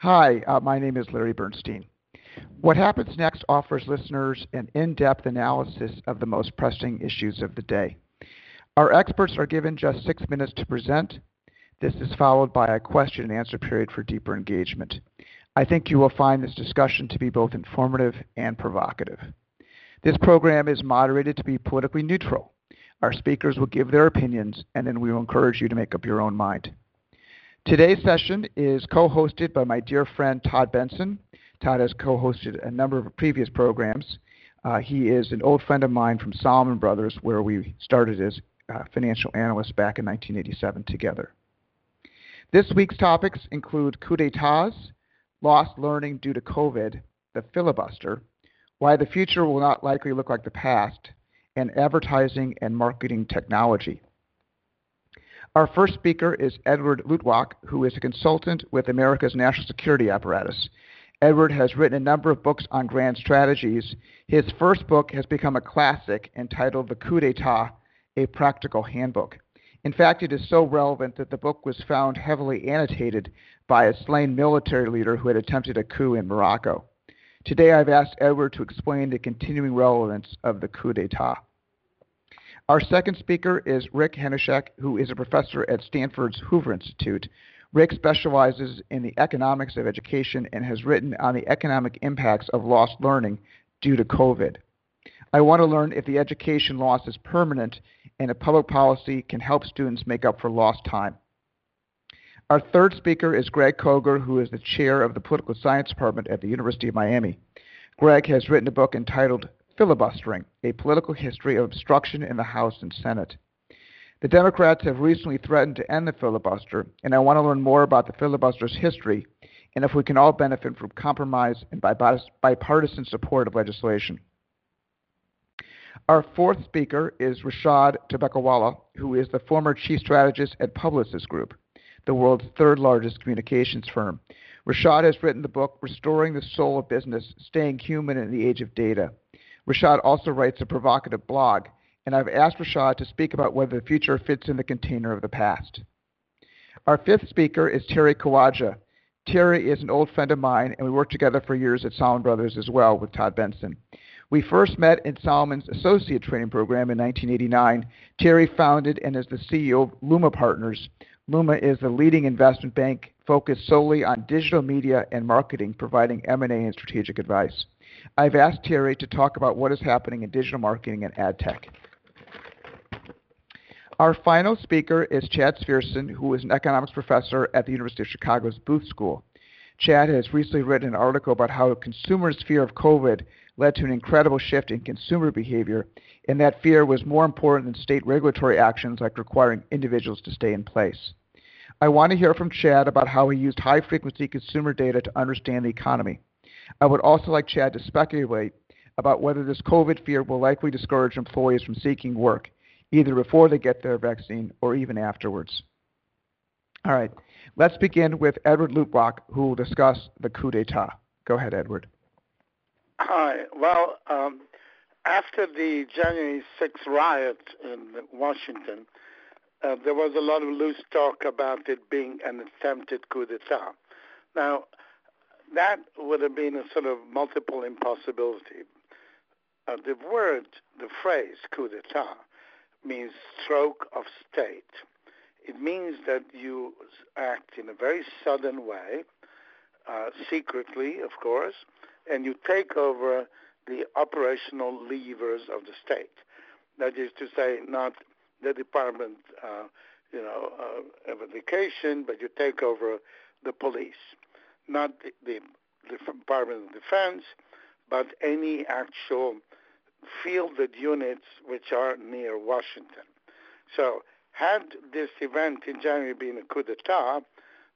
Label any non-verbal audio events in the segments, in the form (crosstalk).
Hi, uh, my name is Larry Bernstein. What happens next offers listeners an in depth analysis of the most pressing issues of the day. Our experts are given just six minutes to present. This is followed by a question and answer period for deeper engagement. I think you will find this discussion to be both informative and provocative. This program is moderated to be politically neutral. Our speakers will give their opinions, and then we will encourage you to make up your own mind. Today's session is co hosted by my dear friend Todd Benson. Todd has co hosted a number of previous programs. Uh, he is an old friend of mine from Salomon Brothers, where we started as uh, financial analysts back in 1987 together. This week's topics include coup d'etats, lost learning due to COVID, the filibuster, why the future will not likely look like the past, and advertising and marketing technology. Our first speaker is Edward Luttwak, who is a consultant with America's national security apparatus. Edward has written a number of books on grand strategies. His first book has become a classic entitled The Coup d'etat, a practical handbook. In fact, it is so relevant that the book was found heavily annotated by a slain military leader who had attempted a coup in Morocco. Today, I've asked Edward to explain the continuing relevance of the coup d'etat. Our second speaker is Rick Hanushek, who is a professor at Stanford's Hoover Institute. Rick specializes in the economics of education and has written on the economic impacts of lost learning due to COVID. I want to learn if the education loss is permanent and if public policy can help students make up for lost time. Our third speaker is Greg Koger, who is the chair of the Political Science Department at the University of Miami. Greg has written a book entitled Filibustering A Political History of Obstruction in the House and Senate. The Democrats have recently threatened to end the filibuster, and I want to learn more about the filibuster's history and if we can all benefit from compromise and bipartisan support of legislation. Our fourth speaker is Rishad Tobaccowala, who is the former chief strategist at Publicis Group, the world's third largest communications firm. Rishad has written the book Restoring the Soul of Business Staying Human in the Age of Data. Rishad also writes a provocative blog, and I've asked Rishad to speak about whether the future fits in the container of the past. Our fifth speaker is Terry Kawaja. Terry is an old friend of mine, and we worked together for years at Salomon Brothers as well with Todd Benson. We first met in Salomon's associate training program in 1989. Terry founded and is the CEO of Luma Partners. Luma is the leading investment bank focused solely on digital media and marketing, providing M&A and strategic advice. I've asked Terry to talk about what is happening in digital marketing and ad tech. Our final speaker is Chad Syverson, who is an economics professor at the University of Chicago's Booth School. Chad has recently written an article about how consumers' fear of COVID led to an incredible shift in consumer behavior, and that fear was more important than state regulatory actions like requiring individuals to stay in place. I want to hear from Chad about how he used high frequency consumer data to understand the economy. I would also like Chad to speculate about whether this COVID fear will likely discourage employees from seeking work, either before they get their vaccine or even afterwards. All right, let's begin with Edward Luttwak, who will discuss the coup d'etat. Go ahead, Edward. Hi. Well, um, after the January 6th riot in Washington, uh, there was a lot of loose talk about it being an attempted coup d'etat. Now, that would have been a sort of multiple impossibility. Uh, the word, the phrase coup d'etat, means stroke of state. It means that you act in a very sudden way, uh, secretly, of course, and you take over the operational levers of the state. That is to say, not the Department, uh, you know, uh, of Education, but you take over the police, not the, the, Department of Defense, but any actual fielded units which are near Washington. So, had this event in January been a coup d'etat,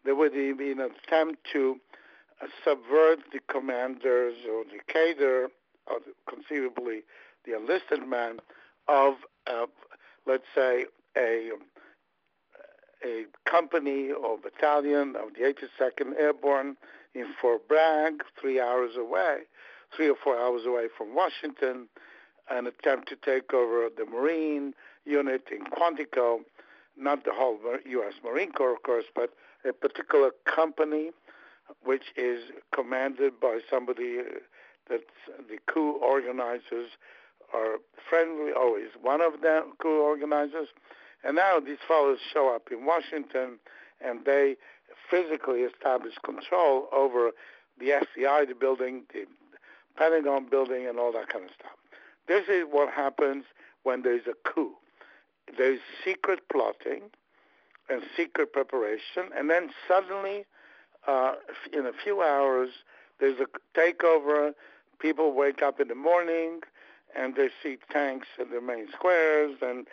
there would have been an attempt to uh, subvert the commanders or the cadre, or conceivably the enlisted man of, uh, let's say, a a company or battalion of the 82nd Airborne in Fort Bragg, three hours away, three or four hours away from Washington, an attempt to take over the Marine unit in Quantico, not the whole U.S. Marine Corps, of course, but a particular company which is commanded by somebody uh, that the coup organizers are friendly always. One of them coup organizers, and now these fellows show up in Washington, and they physically establish control over the FBI, the building, the Pentagon building, and all that kind of stuff. This is what happens when there's a coup. There's secret plotting and secret preparation, and then suddenly, uh, in a few hours, there's a takeover. People wake up in the morning and they see tanks in the main squares and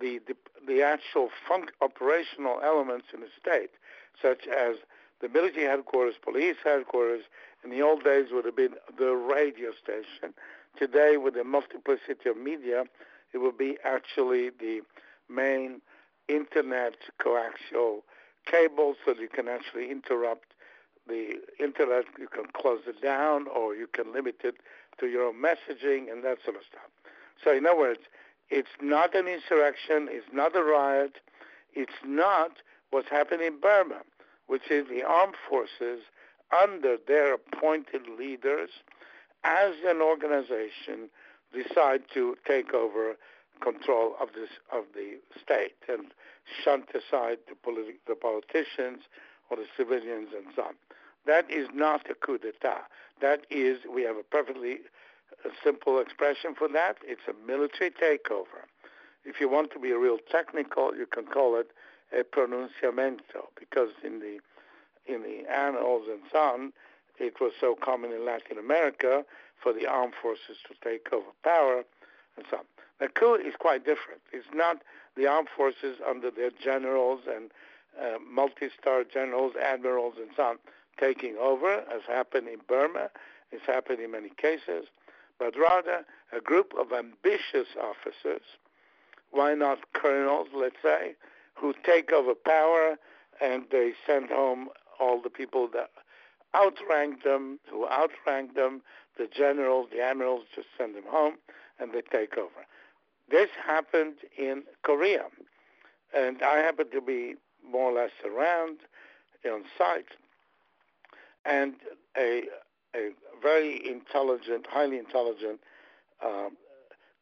the the, the actual funk, operational elements in the state, such as the military headquarters, police headquarters. In the old days, would have been the radio station. Today, with the multiplicity of media, it would be actually the main internet coaxial cable so that you can actually interrupt the internet. You can close it down or you can limit it to your own messaging and that sort of stuff. So, in other words, it's not an insurrection, it's not a riot, it's not what's happening in Burma, which is the armed forces under their appointed leaders as an organization decide to take over control of this of the state and shunt aside the, politi- the politicians or the civilians and so on. That is not a coup d'etat. That is, we have a perfectly uh, simple expression for that. It's a military takeover. If you want to be real technical, you can call it a pronunciamento because in the in the annals and so on, it was so common in Latin America for the armed forces to take over power and so on. The coup is quite different. It's not the armed forces under their generals and uh, multi-star generals, admirals, and so on taking over, as happened in Burma. It's happened in many cases, but rather a group of ambitious officers, why not colonels, let's say, who take over power and they send home all the people that outrank them, who outrank them, the generals, the admirals just send them home and they take over. This happened in Korea, and I happened to be more or less around on site, and a a very intelligent, highly intelligent uh,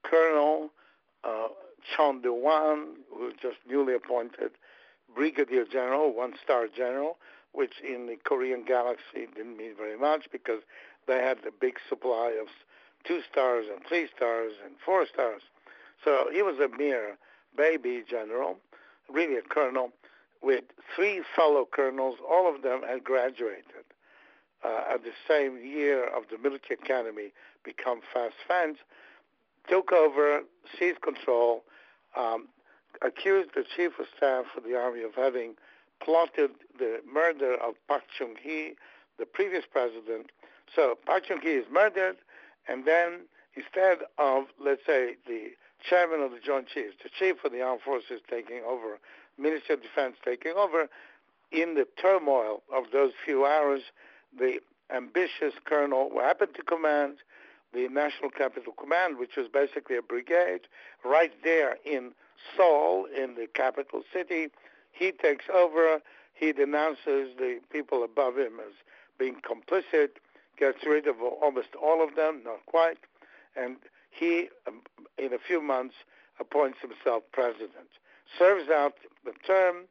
colonel, uh, Chun Doo-hwan, who was just newly appointed brigadier general, one-star general, which in the Korean galaxy didn't mean very much because they had a big supply of two stars and three stars and four stars. So he was a mere baby general, really a colonel, with three fellow colonels. All of them had graduated uh, at the same year of the military academy, become fast friends, took over, seized control, um, accused the chief of staff of the army of having plotted the murder of Park Chung-hee, the previous president. So Park Chung-hee is murdered, and then instead of, let's say, the chairman of the Joint Chiefs, the chief of the armed forces taking over, Ministry of Defense taking over, in the turmoil of those few hours, the ambitious colonel who happened to command the National Capital Command, which was basically a brigade, right there in Seoul, in the capital city, he takes over. He denounces the people above him as being complicit, gets rid of almost all of them, not quite, and he, um, in a few months, appoints himself president, serves out the term,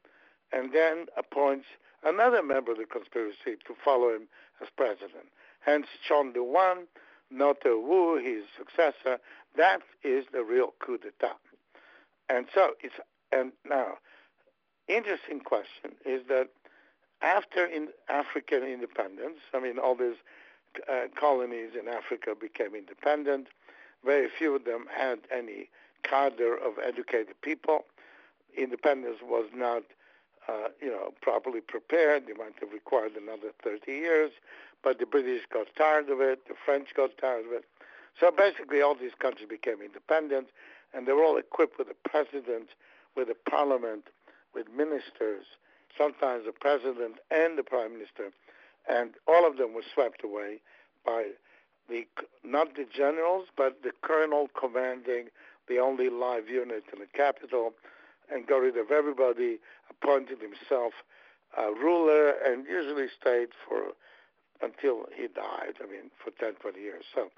and then appoints another member of the conspiracy to follow him as president. Hence, Chun Doo-hwan, Roh Tae-woo, his successor. That is the real coup d'etat. And so it's and now, interesting question is that after in African independence, I mean, all these uh, colonies in Africa became independent. Very few of them had any cadre of educated people. Independence was not, uh, you know, properly prepared. They might have required another 30 years, but the British got tired of it. The French got tired of it. So basically, all these countries became independent, and they were all equipped with a president, with a parliament, with ministers, sometimes the president and the prime minister, and all of them were swept away by the not the generals, but the colonel commanding the only live unit in the capital, and got rid of everybody, appointed himself a ruler, and usually stayed for until he died. I mean, for 10, 20 years. So,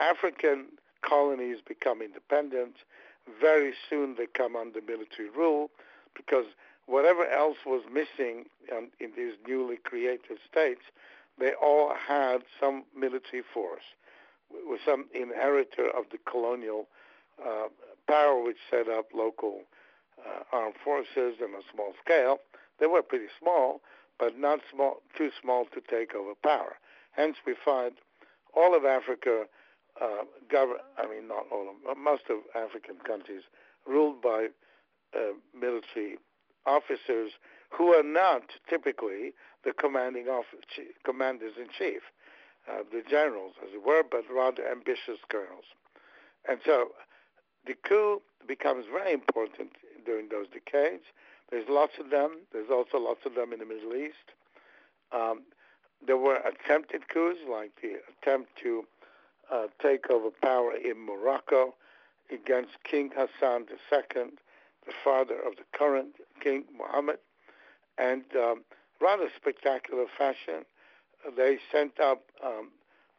African colonies become independent. Very soon they come under military rule because whatever else was missing in, in these newly created states, they all had some military force, with some inheritor of the colonial uh, power, which set up local armed forces on a small scale. They were pretty small, but not small, too small to take over power. Hence, we find all of Africa, uh, gov- I mean, not all of, but most of African countries ruled by uh, military officers who are not typically the commanding commanders in chief, uh, the generals, as it were, but rather ambitious colonels. And so the coup becomes very important during those decades. There's lots of them. There's also lots of them in the Middle East. Um, there were attempted coups, like the attempt to uh, take over power in Morocco against King Hassan II, the father of the current King Mohammed. And um, rather spectacular fashion, they sent up um,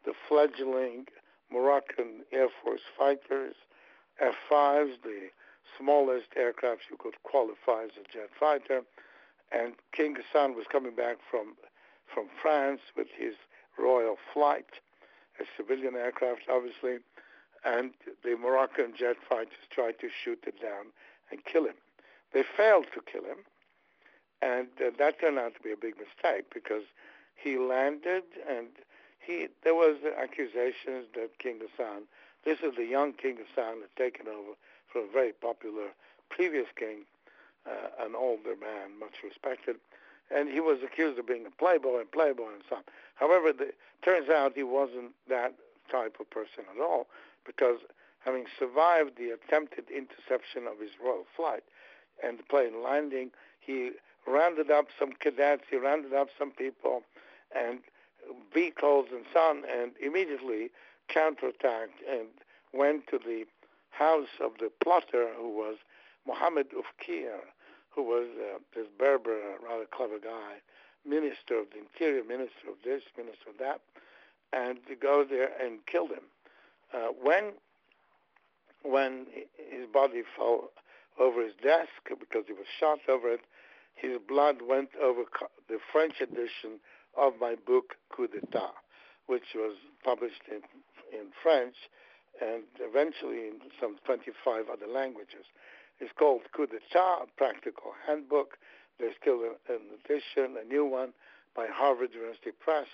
the fledgling Moroccan Air Force fighters, F-5s, the smallest aircraft you could qualify as a jet fighter. And King Hassan was coming back from from France with his royal flight, a civilian aircraft, obviously, and the Moroccan jet fighters tried to shoot it down and kill him. They failed to kill him, and uh, that turned out to be a big mistake because he landed and he there was accusations that King Hassan, this is the young King Hassan, had taken over a very popular previous king, uh, an older man, much respected, and he was accused of being a playboy and playboy and so on. However, it turns out he wasn't that type of person at all because having survived the attempted interception of his royal flight and the plane landing, he rounded up some cadets, he rounded up some people and vehicles and so on, and immediately counterattacked and went to the house of the plotter who was Mohammed Oufkir, who was uh, this Berber, rather clever guy, minister of the interior, minister of this, minister of that, and to go there and kill him. Uh, when when his body fell over his desk because he was shot over it, his blood went over the French edition of my book Coup d'etat, which was published in in French and eventually in some 25 other languages. It's called Coup d'etat, a practical handbook. There's still an edition, a new one by Harvard University Press,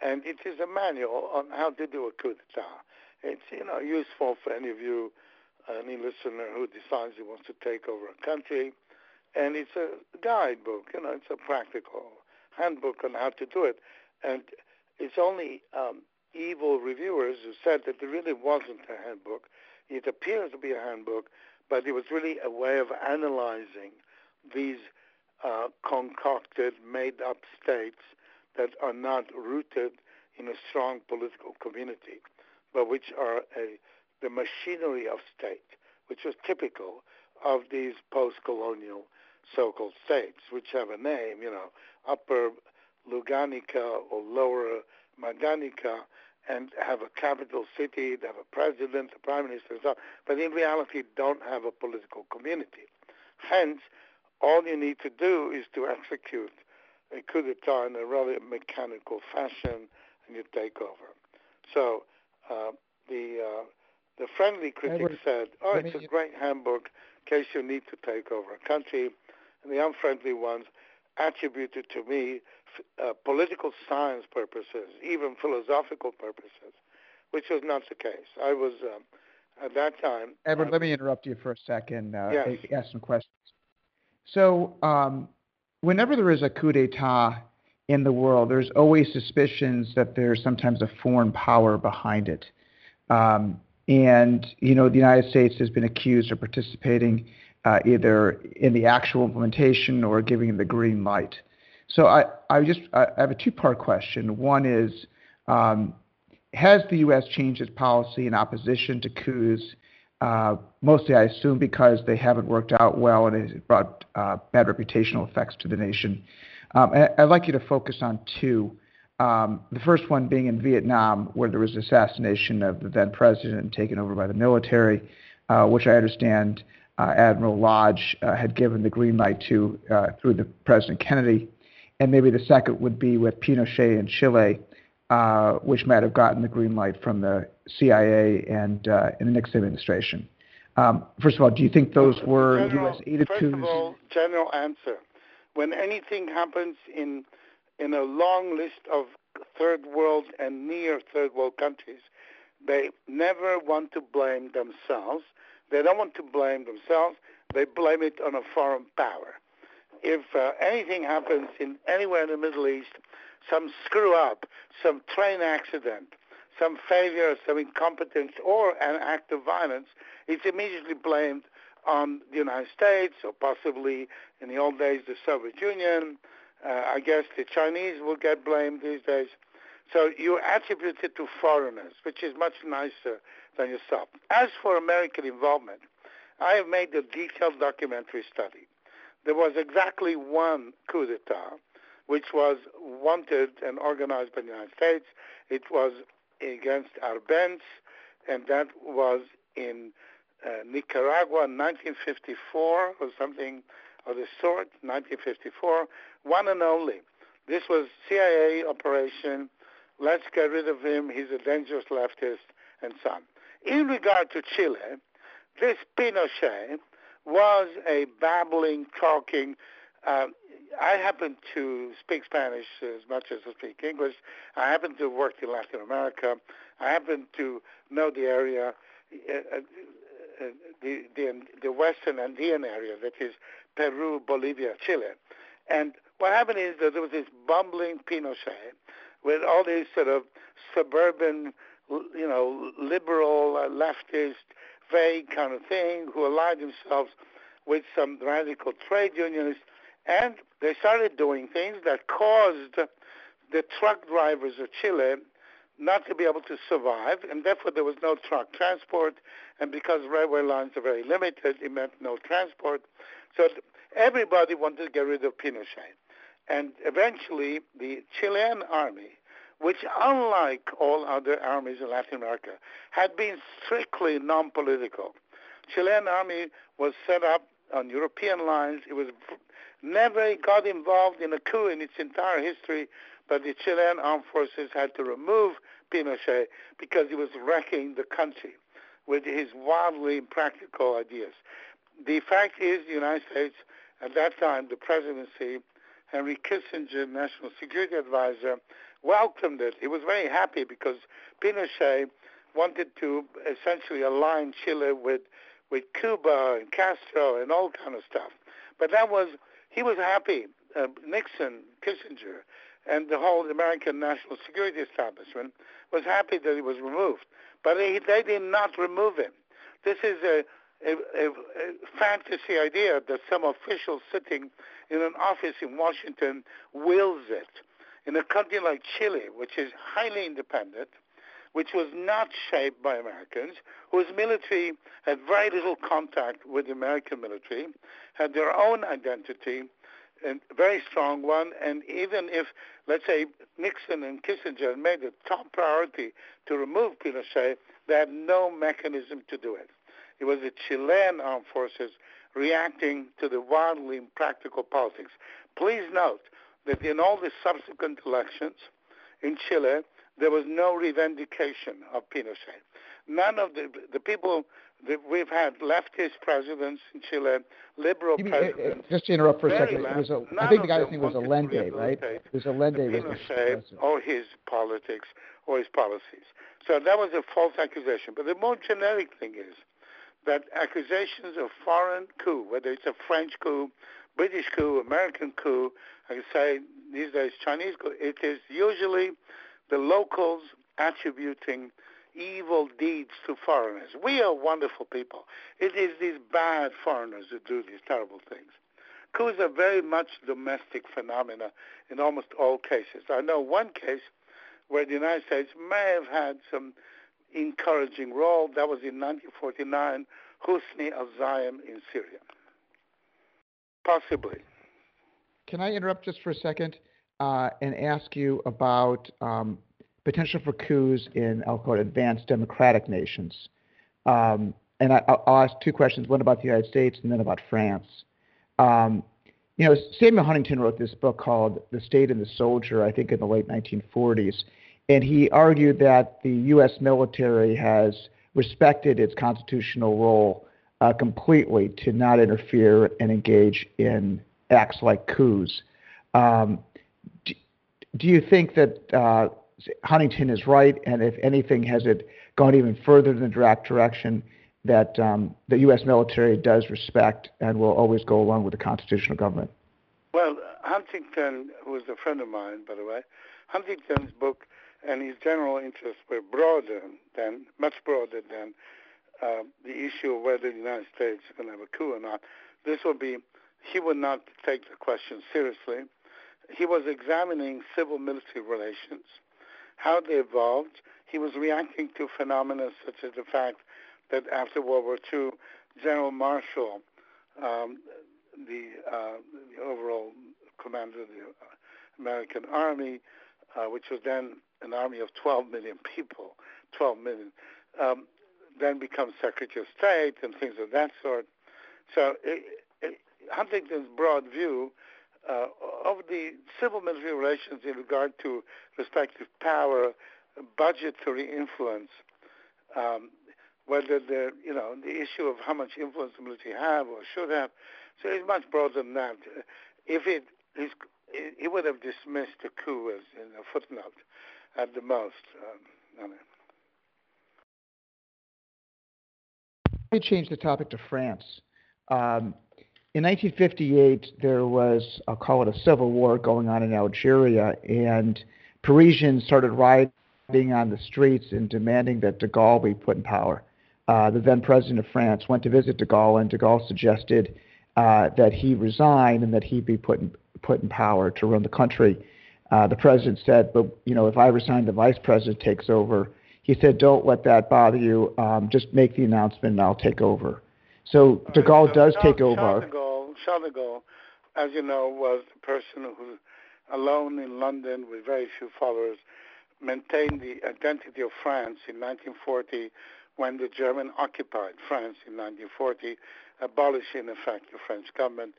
and it is a manual on how to do a coup d'etat. It's you know useful for any of you, any listener who decides he wants to take over a country, and it's a guidebook. You know, it's a practical handbook on how to do it, and it's only um, evil reviewers who said that there really wasn't a handbook. It appears to be a handbook, but it was really a way of analyzing these uh, concocted, made up states that are not rooted in a strong political community, but which are a, the machinery of state, which was typical of these post colonial so called states, which have a name, you know, Upper Luganica or Lower Maganica, and have a capital city, they have a president, a prime minister, and so on, but in reality don't have a political community. Hence, all you need to do is to execute a coup d'etat in a rather mechanical fashion, and you take over. So uh, the uh, the friendly critic Edward, said, "Oh, it's a great handbook in case you need to take over a country," and the unfriendly ones attributed to me uh, political science purposes, even philosophical purposes, which was not the case. I was um, at that time. Edward, let me interrupt you for a second. Uh, yes. Ask some questions. So, um, whenever there is a coup d'état in the world, there's always suspicions that there's sometimes a foreign power behind it. Um, and you know, the United States has been accused of participating uh, either in the actual implementation or giving the green light. So I, I just I have a two-part question. One is, um, has the U.S. changed its policy in opposition to coups? Uh, mostly, I assume, because they haven't worked out well and it brought uh, bad reputational effects to the nation. Um, I'd like you to focus on two. Um, the first one being in Vietnam, where there was assassination of the then president and taken over by the military, uh, which I understand uh, Admiral Lodge uh, had given the green light to uh, through the President Kennedy. And maybe the second would be with Pinochet in Chile, uh, which might have gotten the green light from the CIA and, uh, and the Nixon administration. Um, first of all, do you think those were general, U.S. aided coups? First of all, general answer. When anything happens in in a long list of third world and near third world countries, they never want to blame themselves. They don't want to blame themselves. They blame it on a foreign power. If uh, anything happens in anywhere in the Middle East, some screw up, some train accident, some failure, some incompetence, or an act of violence, it's immediately blamed on the United States or possibly in the old days the Soviet Union. Uh, I guess the Chinese will get blamed these days. So you attribute it to foreigners, which is much nicer than yourself. As for American involvement, I have made a detailed documentary study. There was exactly one coup d'etat, which was wanted and organized by the United States. It was against Arbenz, and that was in uh, Nicaragua, 1954 or something of the sort, 1954, one and only. This was CIA operation. Let's get rid of him. He's a dangerous leftist, and so on. In regard to Chile, this Pinochet was a babbling, talking. Uh, I happen to speak Spanish as much as I speak English. I happen to have worked in Latin America. I happen to know the area. Uh, uh, the, the, the western Andean area, that is Peru, Bolivia, Chile. And what happened is that there was this bumbling Pinochet with all these sort of suburban, you know, liberal, uh, leftist, vague kind of thing who allied themselves with some radical trade unionists. And they started doing things that caused the truck drivers of Chile not to be able to survive, and therefore there was no truck transport. And because railway lines are very limited, it meant no transport. So everybody wanted to get rid of Pinochet. And eventually, the Chilean army, which, unlike all other armies in Latin America, had been strictly non political. Chilean army was set up on European lines. It was never got involved in a coup in its entire history but the Chilean armed forces had to remove Pinochet because he was wrecking the country with his wildly impractical ideas. The fact is, the United States, at that time, the presidency, Henry Kissinger, National Security Advisor, welcomed it. He was very happy because Pinochet wanted to essentially align Chile with with Cuba and Castro and all kind of stuff. But that was he was happy. Uh, Nixon, Kissinger, and the whole American national security establishment was happy that he was removed. But he, they did not remove him. This is a, a, a, a fantasy idea that some official sitting in an office in Washington wills it. In a country like Chile, which is highly independent, which was not shaped by Americans, whose military had very little contact with the American military, had their own identity, a very strong one. And even if, let's say, Nixon and Kissinger made it top priority to remove Pinochet, they had no mechanism to do it. It was the Chilean armed forces reacting to the wildly impractical politics. Please note that in all the subsequent elections in Chile, there was no revendication of Pinochet. None of the the people we've had leftist presidents in Chile, liberal mean, presidents. Uh, just to interrupt for a second, it was a, I think the guy's name was Allende, right? It was Allende. Pinochet or his politics or his policies. So that was a false accusation. But the more generic thing is that accusations of foreign coup, whether it's a French coup, British coup, American coup, I say these days Chinese it is usually the locals attributing evil deeds to foreigners. We are wonderful people. It is these bad foreigners who do these terrible things. Coups are very much domestic phenomena in almost all cases. I know one case where the United States may have had some encouraging role. That was in 1949, Husni al-Zaim in Syria. Possibly. Can I interrupt just for a second? uh, and ask you about um, potential for coups in, I'll call it advanced democratic nations. Um, and I, will ask two questions, one about the United States and then about France. Um, you know, Samuel Huntington wrote this book called The State and the Soldier, I think in the late 1940s. And he argued that the U.S. military has respected its constitutional role uh, completely to not interfere and engage in acts like coups. Um, do, do, you think that uh, Huntington is right? And if anything, has it gone even further in the direct direction that um, the U.S. military does respect and will always go along with the constitutional government? Well, Huntington, who is a friend of mine, by the way, Huntington's book and his general interests were broader than, much broader than uh, the issue of whether the United States is going to have a coup or not. This would be, he would not take the question seriously. He was examining civil military relations, how they evolved. He was reacting to phenomena such as the fact that after World War II, General Marshall, um, the, uh, the overall commander of the American Army, uh, which was then an army of 12 million people, 12 million, um, then becomes Secretary of State and things of that sort. So Huntington's broad view uh, of the civil military relations in regard to respective power, budgetary influence, um, whether the you know the issue of how much influence the military have or should have. So it's much broader than that. If it is, he would have dismissed the coup as in a footnote at the most. Um, me change the topic to France. Um, in 1958, there was, I'll call it a civil war going on in Algeria, and Parisians started rioting on the streets and demanding that de Gaulle be put in power. Uh, the then president of France went to visit de Gaulle, and de Gaulle suggested uh, that he resign and that he be put in, put in power to run the country. Uh, the president said, but you know, if I resign, the vice president takes over. He said, don't let that bother you. Um, just make the announcement, and I'll take over. So De Gaulle does Charles, take over. Gaulle, as you know, was the person who, alone in London with very few followers, maintained the identity of France in 1940 when the German occupied France in 1940, abolishing, in effect, the French government.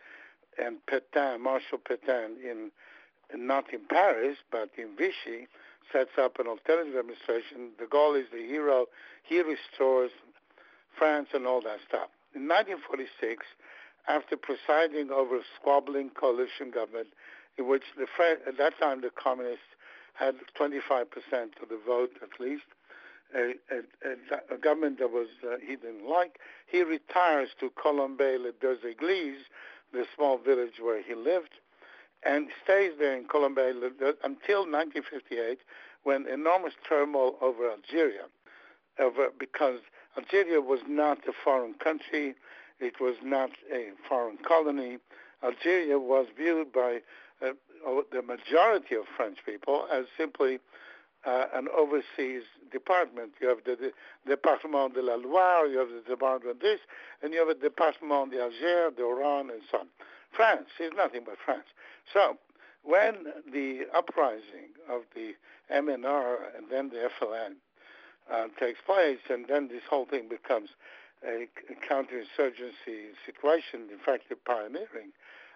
And Pétain, Marshal Pétain, in not in Paris, but in Vichy, sets up an alternative administration. De Gaulle is the hero. He restores France and all that stuff. In 1946, after presiding over a squabbling coalition government in which the at that time the communists had 25% of the vote at least, a, a, a government that was uh, he didn't like, he retires to Colombey-les-Deux Églises, the small village where he lived, and stays there in Colombey until 1958 when enormous turmoil over Algeria, over, because Algeria was not a foreign country, it was not a foreign colony. Algeria was viewed by uh, the majority of French people as simply uh, an overseas department. You have the, the Département de la Loire, you have the Department this, and you have the Département the Oran, and so on. France is nothing but France. So when the uprising of the MNR and then the FLN uh, takes place, and then this whole thing becomes a, counterinsurgency situation, in fact, the pioneering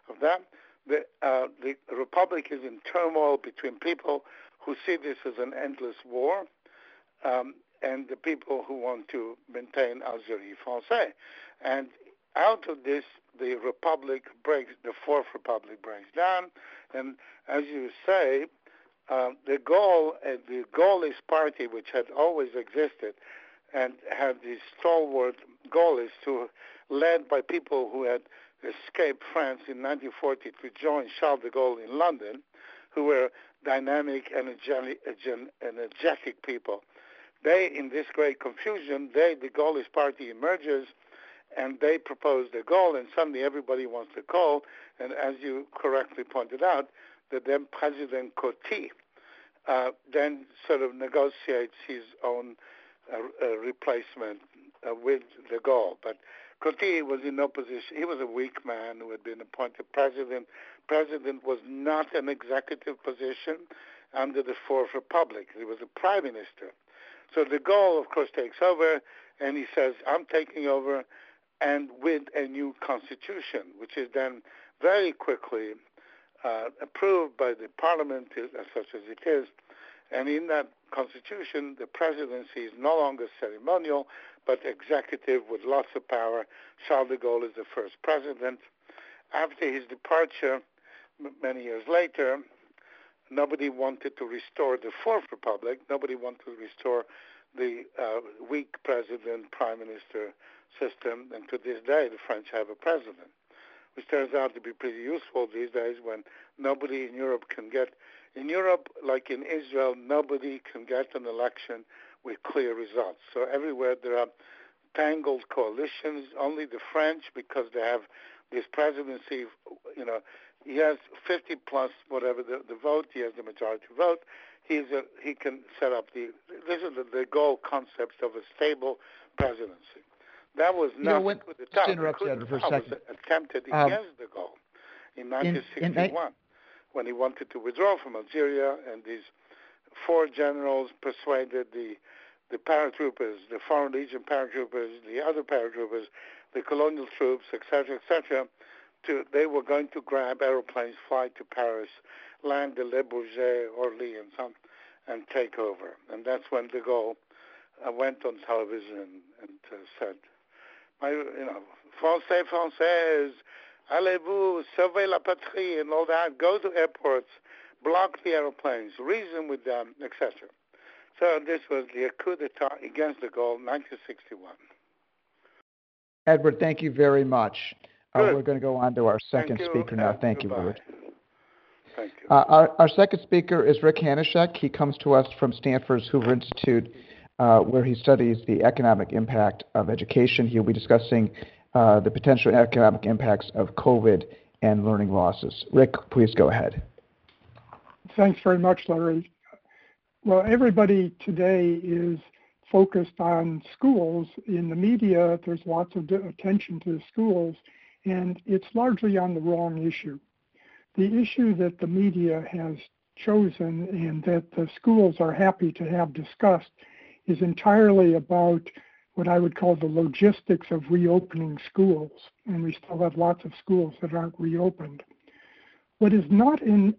of that, the, uh, the republic is in turmoil between people who see this as an endless war um, and the people who want to maintain Algérie française. And out of this, the republic breaks, the fourth republic breaks down, and as you say, uh, de Gaulle, uh, the Gaullist party, which had always existed, and had the stalwart Gaullists who, led by people who had escaped France in 1940 to join Charles de Gaulle in London, who were dynamic, energetic, energetic people. They, in this great confusion, they, the Gaullist party emerges and they propose de Gaulle, and suddenly everybody wants de Gaulle. And as you correctly pointed out, the then President Coty uh, then sort of negotiates his own uh, uh, replacement uh, with de Gaulle. But Coty was in no position. He was a weak man who had been appointed president. President was not an executive position under the Fourth Republic. He was a prime minister. So de Gaulle, of course, takes over, and he says, "I'm taking over, and with a new constitution, which is then very quickly uh, approved by the parliament, as such as it is. And in that constitution, the presidency is no longer ceremonial, but executive with lots of power. Charles de Gaulle is the first president. After his departure, many years later, nobody wanted to restore the Fourth Republic. Nobody wanted to restore the uh, weak president prime minister system. And to this day, the French have a president which turns out to be pretty useful these days when nobody in Europe can get. In Europe, like in Israel, nobody can get an election with clear results. So everywhere there are tangled coalitions. Only the French, because they have this presidency, you know, he has 50 plus whatever the, the vote. He has the majority vote. He's a, he can set up the. This is the, de Gaulle concept of a stable presidency. That was not you know, when, coup Just to interrupt you for a second. attempted um, against de Gaulle in 1961 in, in, when he wanted to withdraw from Algeria, and these four generals persuaded the the paratroopers, the Foreign Legion paratroopers, the other paratroopers, the colonial troops, etc., etc., to they were going to grab aeroplanes, fly to Paris, land at Le Bourget, Orly, and some, and take over. And that's when de Gaulle uh, went on television and, and uh, said, my, you know, Français, Française, allez-vous sauver la patrie and all that. Go to airports, block the airplanes, reason with them, etc. So this was the coup d'etat against de Gaulle, 1961. Edward, thank you very much. Uh, we're going to go on to our second speaker now. Thank goodbye. you, Edward. Thank you. Uh, our, our second speaker is Rick Hanushek. He comes to us from Stanford's Hoover Institute uh, where he studies the economic impact of education. He'll be discussing Uh, the potential economic impacts of COVID and learning losses. Rick, please go ahead. Thanks very much, Larry. Well, everybody today is focused on schools. In the media, there's lots of attention to the schools, and it's largely on the wrong issue. The issue that the media has chosen and that the schools are happy to have discussed is entirely about what I would call the logistics of reopening schools, and we still have lots of schools that aren't reopened. What is not in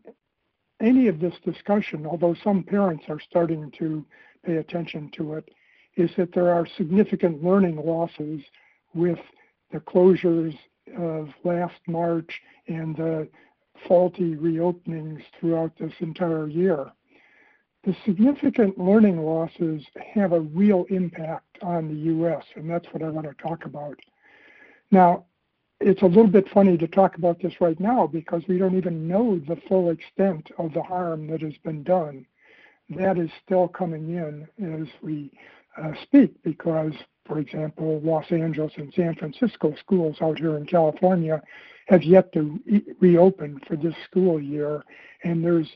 any of this discussion, although some parents are starting to pay attention to it, is that there are significant learning losses with the closures of last March and the faulty reopenings throughout this entire year the significant learning losses have a real impact on the U.S., and that's what I want to talk about. Now, it's a little bit funny to talk about this right now because we don't even know the full extent of the harm that has been done. That is still coming in as we uh, speak because, for example, Los Angeles and San Francisco schools out here in California have yet to re- reopen for this school year, and there's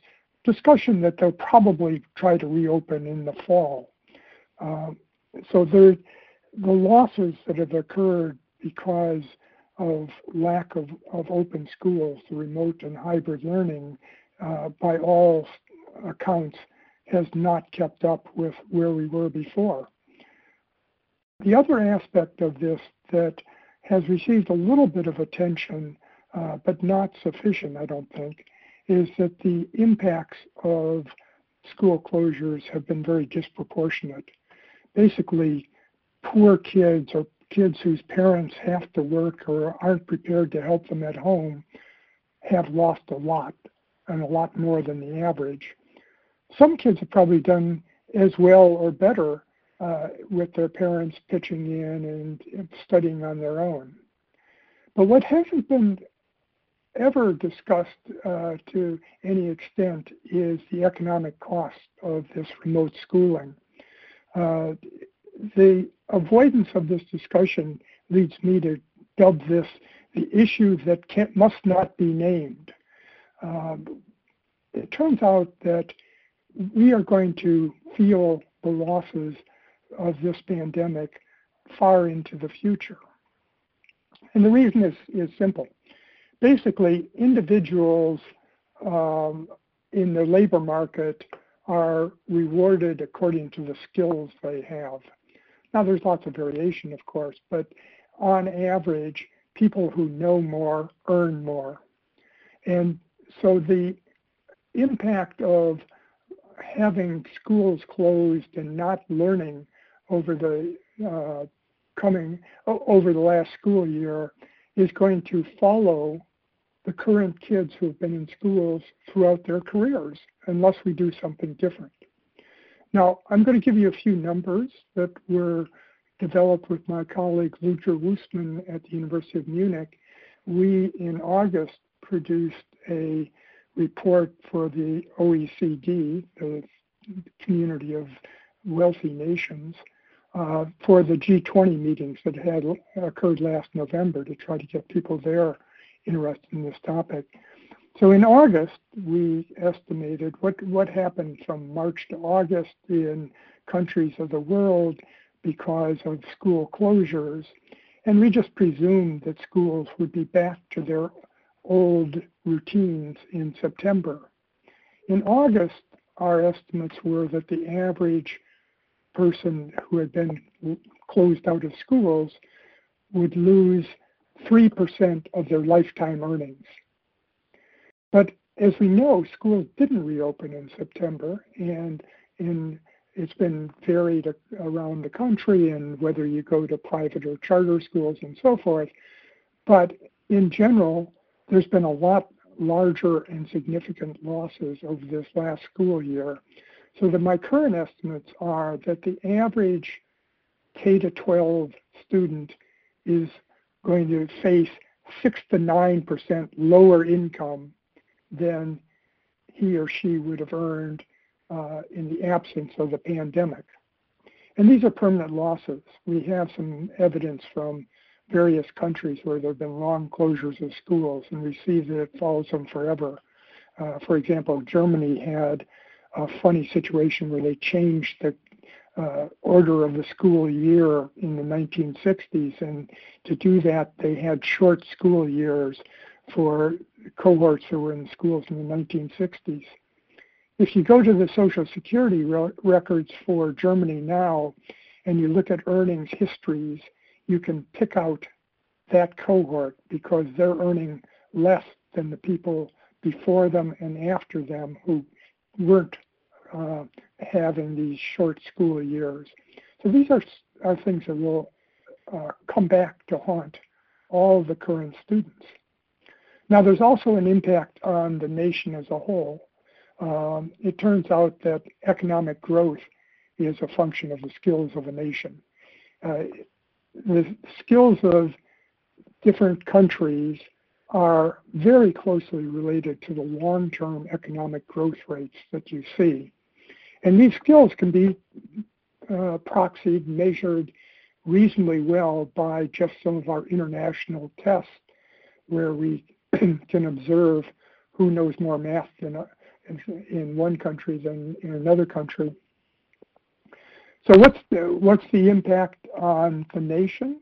discussion that they'll probably try to reopen in the fall. Um, so there, the losses that have occurred because of lack of, of open schools, the remote and hybrid learning, uh, by all accounts, has not kept up with where we were before. The other aspect of this that has received a little bit of attention, uh, but not sufficient, I don't think, is that the impacts of school closures have been very disproportionate. Basically, poor kids or kids whose parents have to work or aren't prepared to help them at home have lost a lot and a lot more than the average. Some kids have probably done as well or better uh, with their parents pitching in and studying on their own. But what hasn't been ever discussed uh, to any extent is the economic cost of this remote schooling. Uh, the avoidance of this discussion leads me to dub this the issue that must not be named. Um, it turns out that we are going to feel the losses of this pandemic far into the future. And the reason is, is simple. Basically, individuals um, in the labor market are rewarded according to the skills they have. Now, there's lots of variation, of course, but on average, people who know more earn more. And so the impact of having schools closed and not learning over the uh, coming over the last school year is going to follow the current kids who have been in schools throughout their careers unless we do something different. Now, I'm going to give you a few numbers that were developed with my colleague Ludger Woessmann at the University of Munich. We, in August, produced a report for the OECD, the community of wealthy nations, uh, for the G20 meetings that had occurred last November to try to get people there interested in this topic. So in August, we estimated what, what happened from March to August in countries of the world because of school closures. And we just presumed that schools would be back to their old routines in September. In August, our estimates were that the average person who had been closed out of schools would lose 3% of their lifetime earnings. But as we know, schools didn't reopen in September, and in it's been varied around the country and whether you go to private or charter schools and so forth. But in general, there's been a lot larger and significant losses over this last school year. So that my current estimates are that the average K to 12 student is going to face six to nine percent lower income than he or she would have earned uh, in the absence of the pandemic. And these are permanent losses. We have some evidence from various countries where there have been long closures of schools, and we see that it follows them forever. Uh, for example, Germany had a funny situation where they changed the uh, order of the school year in the 1960s, and to do that, they had short school years for cohorts that were in schools in the 1960s. If you go to the Social Security re- records for Germany now and you look at earnings histories, you can pick out that cohort because they're earning less than the people before them and after them who weren't uh, having these short school years. So these are, are things that will uh, come back to haunt all the current students. Now, there's also an impact on the nation as a whole. Um, it turns out that economic growth is a function of the skills of a nation. Uh, the skills of different countries are very closely related to the long-term economic growth rates that you see. And these skills can be uh, proxied, measured reasonably well by just some of our international tests where we (clears throat) can observe who knows more math uh, in one country than in another country. So what's the, what's the impact on the nation?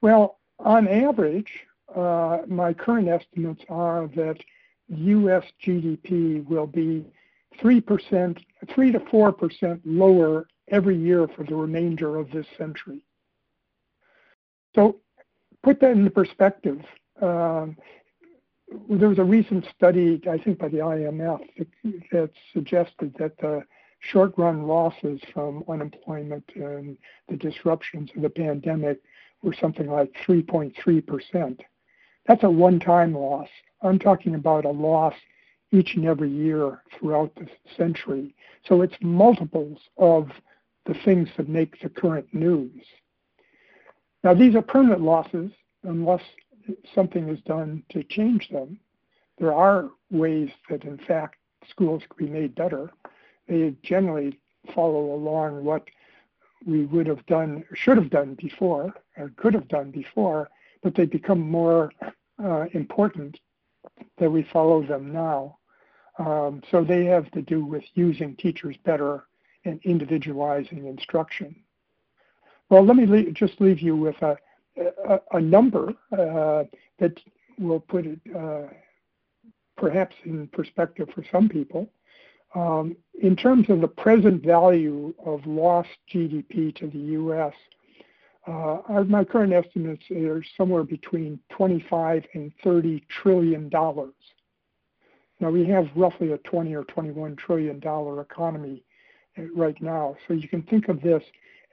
Well, on average, uh, my current estimates are that U.S. GDP will be 3%, 3 to 4% lower every year for the remainder of this century. So put that into perspective. Um, there was a recent study, I think by the IMF, that, that suggested that the short run losses from unemployment and the disruptions of the pandemic were something like 3.3%. That's a one time loss. I'm talking about a loss each and every year throughout the century. So it's multiples of the things that make the current news. Now, these are permanent losses unless something is done to change them. There are ways that, in fact, schools can be made better. They generally follow along what we would have done, should have done before, or could have done before, but they become more uh, important that we follow them now. Um, so they have to do with using teachers better and individualizing instruction. Well, let me le- just leave you with a, a, a number uh, that will put it uh, perhaps in perspective for some people. Um, in terms of the present value of lost GDP to the U.S., uh, my current estimates are somewhere between 25 and 30 trillion dollars. Now we have roughly a 20 or 21 trillion dollar economy uh, right now, so you can think of this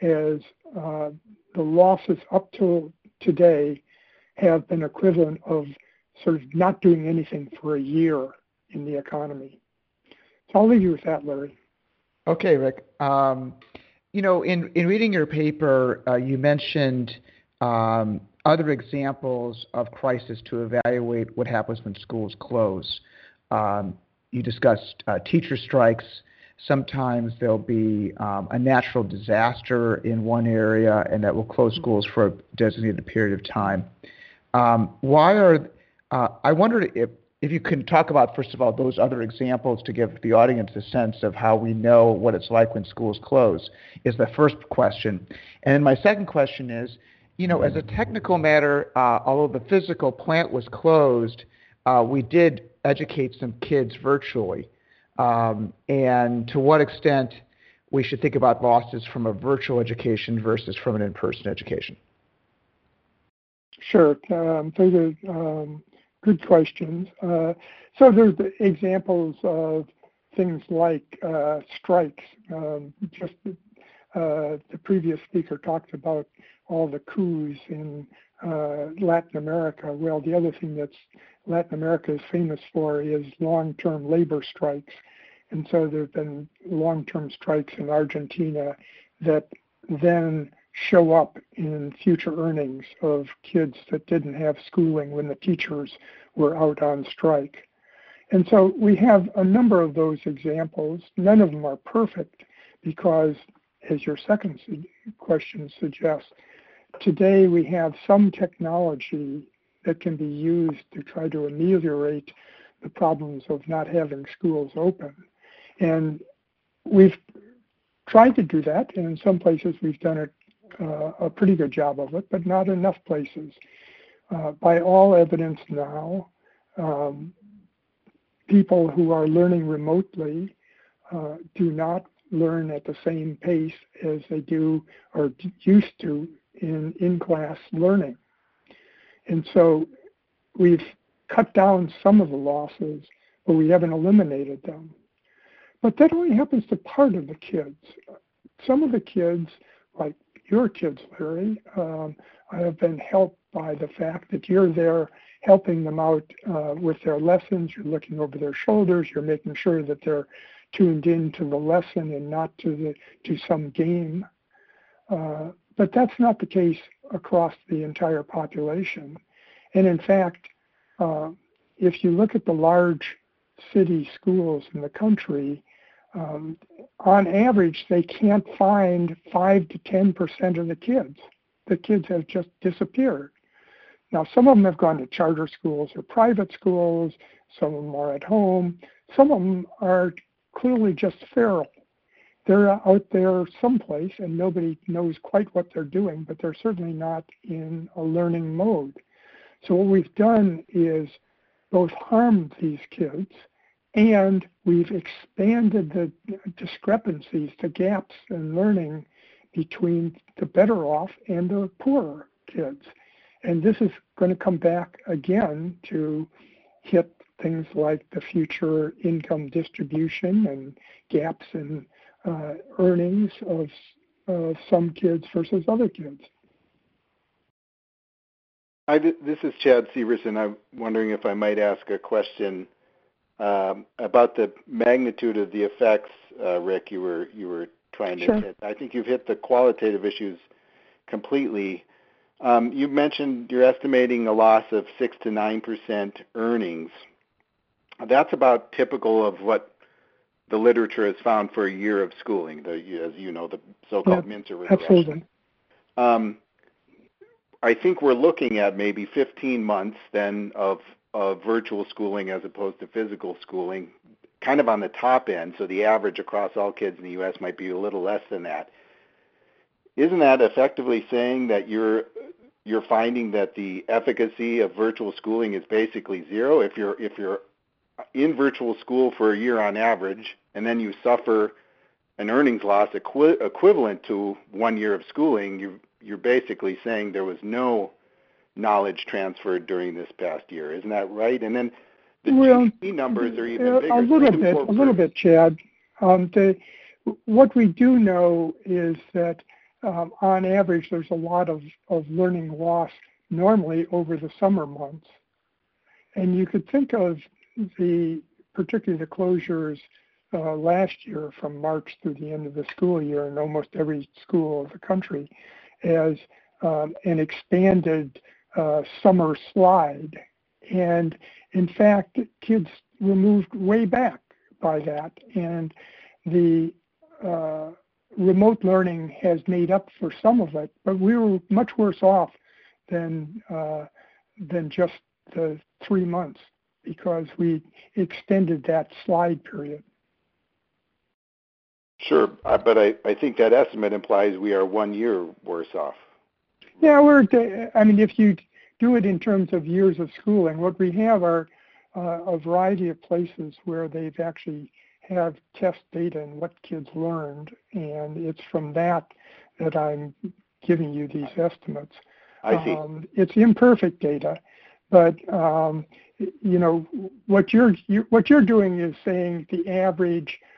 as uh, the losses up to today have been equivalent of sort of not doing anything for a year in the economy. So I'll leave you with that, Larry. Okay, Rick. Um, you know, in, in reading your paper, uh, you mentioned um, other examples of crisis to evaluate what happens when schools close. Um, you discussed uh, teacher strikes. Sometimes there'll be um, a natural disaster in one area, and that will close schools for a designated period of time. Um, why are uh, I wondered if if you can talk about, first of all, those other examples to give the audience a sense of how we know what it's like when schools close, is the first question. And then my second question is, you know, as a technical matter, uh, although the physical plant was closed, uh, we did educate some kids virtually. Um, and to what extent we should think about losses from a virtual education versus from an in-person education? Sure. Um, those are um, good questions. Uh, so there's the examples of things like uh, strikes. Um, just uh, the previous speaker talked about all the coups in uh, Latin America. Well, the other thing that Latin America is famous for is long-term labor strikes. And so there have been long-term strikes in Argentina that then show up in future earnings of kids that didn't have schooling when the teachers were out on strike. And so we have a number of those examples. None of them are perfect because, as your second question suggests, today we have some technology that can be used to try to ameliorate the problems of not having schools open. And we've tried to do that, and in some places we've done uh, a pretty good job of it, but not enough places. Uh, by all evidence now, um, people who are learning remotely uh, do not learn at the same pace as they do or used to in in-class learning. And so we've cut down some of the losses, but we haven't eliminated them. But that only happens to part of the kids. Some of the kids, like your kids, Larry, um, have been helped by the fact that you're there helping them out uh, with their lessons. You're looking over their shoulders. You're making sure that they're tuned in to the lesson and not to the to some game. Uh, but that's not the case across the entire population. And in fact, uh, if you look at the large city schools in the country, um, on average, they can't find 5 to 10% of the kids. The kids have just disappeared. Now, some of them have gone to charter schools or private schools, some of them are at home, some of them are clearly just feral. They're out there someplace and nobody knows quite what they're doing, but they're certainly not in a learning mode. So, what we've done is both harmed these kids and we've expanded the discrepancies, the gaps in learning between the better off and the poorer kids. And this is going to come back again to hit things like the future income distribution and gaps in uh, earnings of, of some kids versus other kids. Hi, this is Chad Syverson. I'm wondering if I might ask a question um, about the magnitude of the effects, uh, Rick. You were you were trying to sure. hit. I think you've hit the qualitative issues completely. Um, you mentioned you're estimating a loss of six to nine percent earnings. That's about typical of what the literature has found for a year of schooling. The, as you know, the so-called yeah, Mincer regression. Absolutely. Um, I think we're looking at maybe 15 months then of of virtual schooling as opposed to physical schooling, kind of on the top end. So the average across all kids in the U.S. might be a little less than that. Isn't that effectively saying that you're you're finding that the efficacy of virtual schooling is basically zero. If you're if you're in virtual school for a year on average, and then you suffer an earnings loss equi- equivalent to one year of schooling, you you're basically saying there was no knowledge transferred during this past year. Isn't that right? And then the well, GP numbers are even bigger. A little bit, a little bit, Chad. Um, the, what we do know is that um, on average, there's a lot of, of learning loss normally over the summer months. And you could think of the, particularly the closures uh, last year from March through the end of the school year in almost every school of the country as um, an expanded uh, summer slide. And in fact, kids were moved way back by that. And the uh, remote learning has made up for some of it, but we were much worse off than uh, than just the three months because we extended that slide period. Sure, uh, but I, think that estimate implies we are one year worse off. Yeah, we're. I mean, if you do it in terms of years of schooling, what we have are uh, a variety of places where they've actually have test data and what kids learned, and it's from that that I'm giving you these estimates. I see. Um, it's imperfect data, but um, you know what you're you, what you're doing is saying the average uh,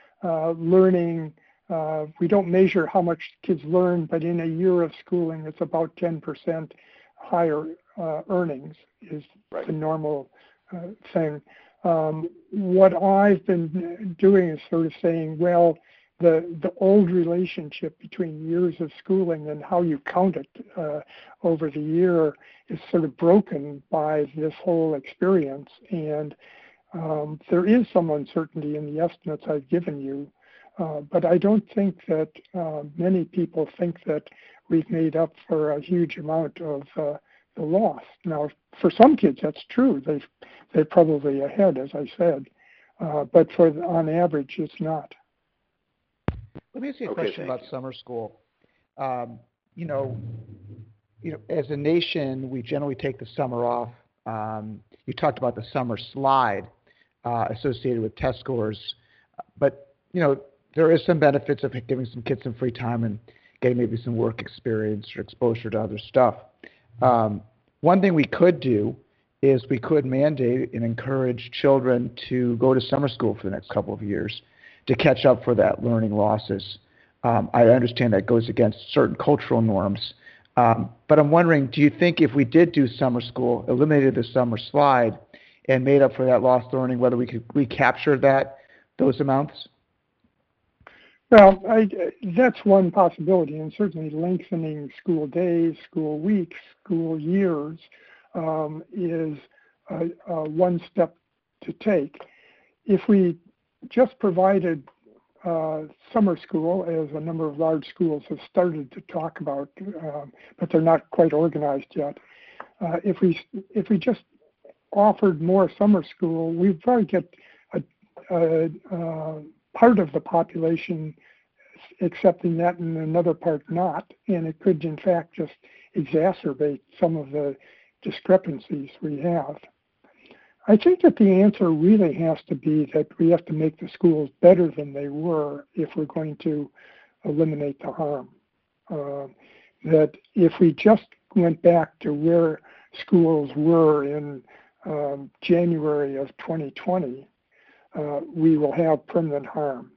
learning. Uh, we don't measure how much kids learn, but in a year of schooling, it's about 10% higher uh, earnings is right. the normal uh, thing. Um, what I've been doing is sort of saying, well, the the old relationship between years of schooling and how you count it uh, over the year is sort of broken by this whole experience, and um, there is some uncertainty in the estimates I've given you. Uh, but I don't think that uh, many people think that we've made up for a huge amount of uh, the loss. Now, for some kids, that's true. They they're probably ahead, as I said, uh, but for the, on average, it's not. Let me ask you a okay, question about you. summer school. Um, you know, you know, as a nation, we generally take the summer off. Um, you talked about the summer slide uh, associated with test scores, but you know, there is some benefits of giving some kids some free time and getting maybe some work experience or exposure to other stuff. Um, one thing we could do is we could mandate and encourage children to go to summer school for the next couple of years to catch up for that learning losses. Um, I understand that goes against certain cultural norms. Um, but I'm wondering, do you think if we did do summer school, eliminated the summer slide, and made up for that lost learning, whether we could recapture that those amounts? Well, I, that's one possibility, and certainly lengthening school days, school weeks, school years um, is uh, uh, one step to take. If we just provided uh, summer school, as a number of large schools have started to talk about, um, but they're not quite organized yet. Uh, if we if we just offered more summer school, we'd probably get a, a, a part of the population accepting that and another part not, and it could in fact just exacerbate some of the discrepancies we have. I think that the answer really has to be that we have to make the schools better than they were if we're going to eliminate the harm. Uh, that if we just went back to where schools were in um, January of 2020, uh, we will have permanent harm.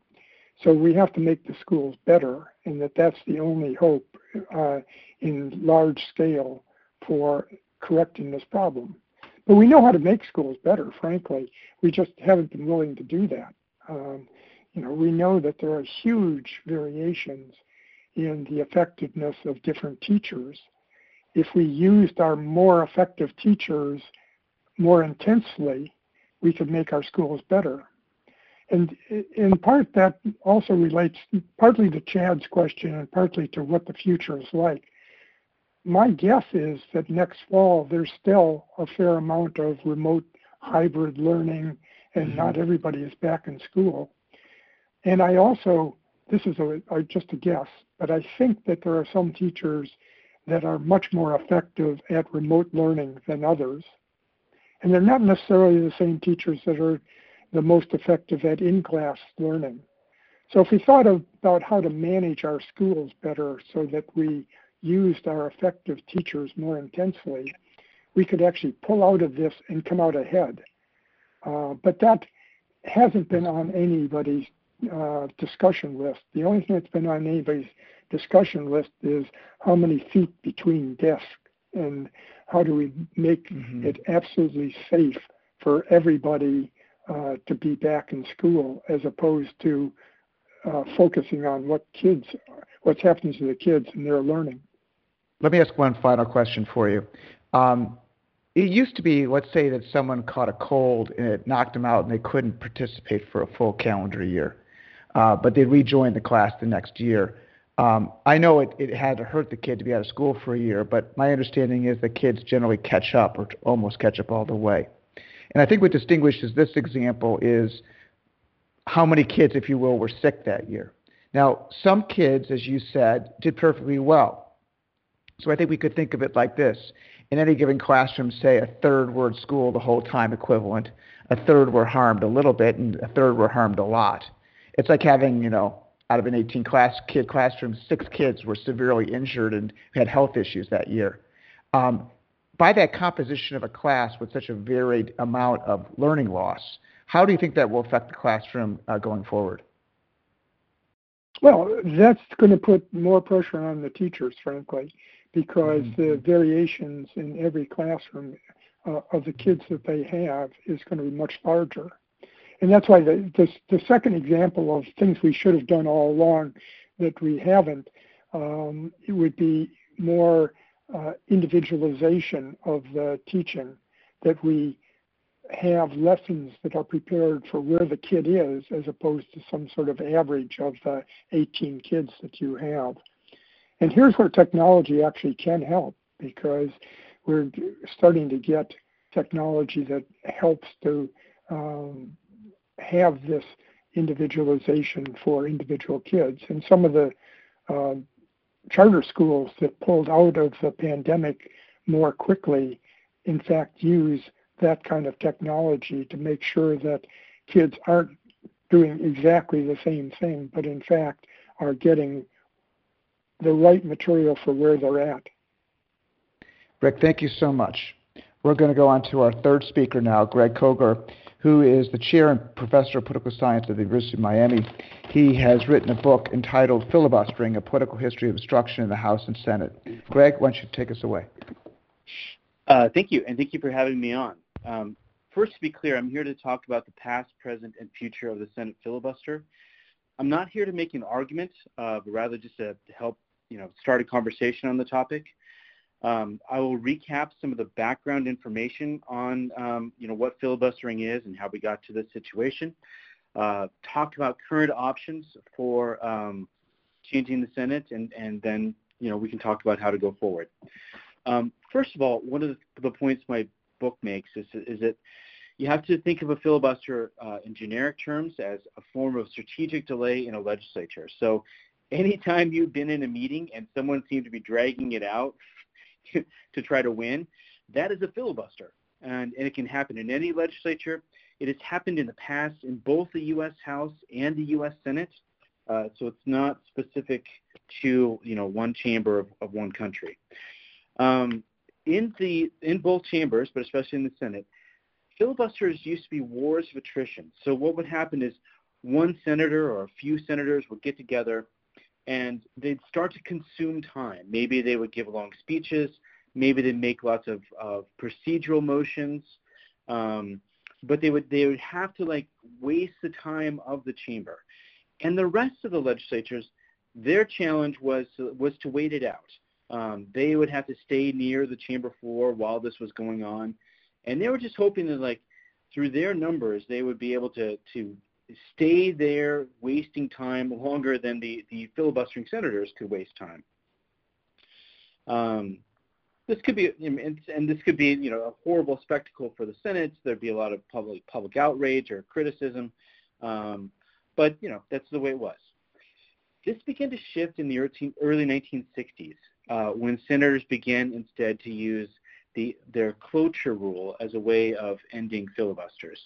So we have to make the schools better, and that that's the only hope uh, in large scale for correcting this problem. But we know how to make schools better, frankly. We just haven't been willing to do that. Um, you know, we know that there are huge variations in the effectiveness of different teachers. If we used our more effective teachers more intensely, we could make our schools better. And in part, that also relates partly to Chad's question and partly to what the future is like my guess is that next fall there's still a fair amount of remote hybrid learning and mm-hmm. not everybody is back in school. And I also, this is a, a, just a guess, but I think that there are some teachers that are much more effective at remote learning than others. And they're not necessarily the same teachers that are the most effective at in-class learning. So if we thought about how to manage our schools better so that we used our effective teachers more intensely, we could actually pull out of this and come out ahead. Uh, but that hasn't been on anybody's uh, discussion list. The only thing that's been on anybody's discussion list is how many feet between desks and how do we make mm-hmm. it absolutely safe for everybody uh, to be back in school as opposed to uh, focusing on what kids, what's happening to the kids and their learning. Let me ask one final question for you. Um, it used to be, let's say that someone caught a cold and it knocked them out and they couldn't participate for a full calendar year, uh, but they rejoined the class the next year. Um, I know it, it had to hurt the kid to be out of school for a year, but my understanding is that kids generally catch up or almost catch up all the way. And I think what distinguishes this example is how many kids, if you will, were sick that year. Now, some kids, as you said, did perfectly well. So I think we could think of it like this. In any given classroom, say a third were at school the whole time equivalent, a third were harmed a little bit, and a third were harmed a lot. It's like having, you know, out of an 18 class kid classroom, six kids were severely injured and had health issues that year. Um, by that composition of a class with such a varied amount of learning loss, how do you think that will affect the classroom uh, going forward? Well, that's going to put more pressure on the teachers, frankly, because mm-hmm. the variations in every classroom uh, of the kids that they have is going to be much larger. And that's why the, the, the second example of things we should have done all along that we haven't, um, it would be more uh, individualization of the teaching, that we have lessons that are prepared for where the kid is as opposed to some sort of average of the 18 kids that you have. And here's where technology actually can help because we're starting to get technology that helps to um, have this individualization for individual kids. And some of the uh, charter schools that pulled out of the pandemic more quickly, in fact, use that kind of technology to make sure that kids aren't doing exactly the same thing, but in fact are getting the right material for where they're at. Rick, thank you so much. We're going to go on to our third speaker now, Greg Koger who is the chair and professor of political science at the University of Miami. He has written a book entitled Filibustering A Political History of Obstruction in the House and Senate. Greg, why don't you take us away? Uh, thank you, and thank you for having me on. Um, first, to be clear, I'm here to talk about the past, present, and future of the Senate filibuster. I'm not here to make an argument, uh, but rather just to, help you know start a conversation on the topic. Um, I will recap some of the background information on um, you know what filibustering is and how we got to this situation. Uh, talk about current options for um, changing the Senate, and and then you know we can talk about how to go forward. Um, first of all, one of the, the, points my book makes is, is that you have to think of a filibuster uh, in generic terms as a form of strategic delay in a legislature. So anytime you've been in a meeting and someone seemed to be dragging it out (laughs) to try to win, that is a filibuster. And, and it can happen in any legislature. It has happened in the past in both the U.S. House and the U.S. Senate. Uh, so it's not specific to you know one chamber of, of one country. Um, in the in both chambers, but especially in the Senate, filibusters used to be wars of attrition. So what would happen is one senator or a few senators would get together and they'd start to consume time. Maybe they would give long speeches, maybe they'd make lots of, of procedural motions, um, but they would they would have to like waste the time of the chamber. And the rest of the legislatures, their challenge was was to wait it out. Um, they would have to stay near the chamber floor while this was going on, and they were just hoping that like through their numbers they would be able to to stay there wasting time longer than the, the filibustering senators could waste time. Um, this could be, and this could be, you know, a horrible spectacle for the Senate. There'd be a lot of public public outrage or criticism, um, but you know that's the way it was. This began to shift in the early 1960s, uh, when senators began instead to use the, their cloture rule as a way of ending filibusters.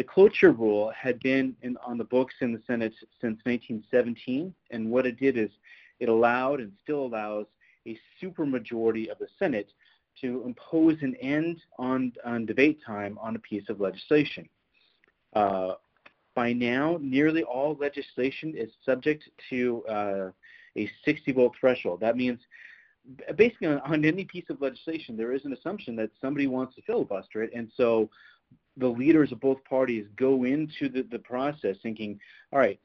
The cloture rule had been in, on the books in the Senate since 1917, and what it did is it allowed and still allows a supermajority of the Senate to impose an end on, on debate time on a piece of legislation. Uh, by now, nearly all legislation is subject to uh, a 60 vote threshold. That means basically on, on, any piece of legislation, there is an assumption that somebody wants to filibuster it, and so the leaders of both parties go into the, the process thinking, all right,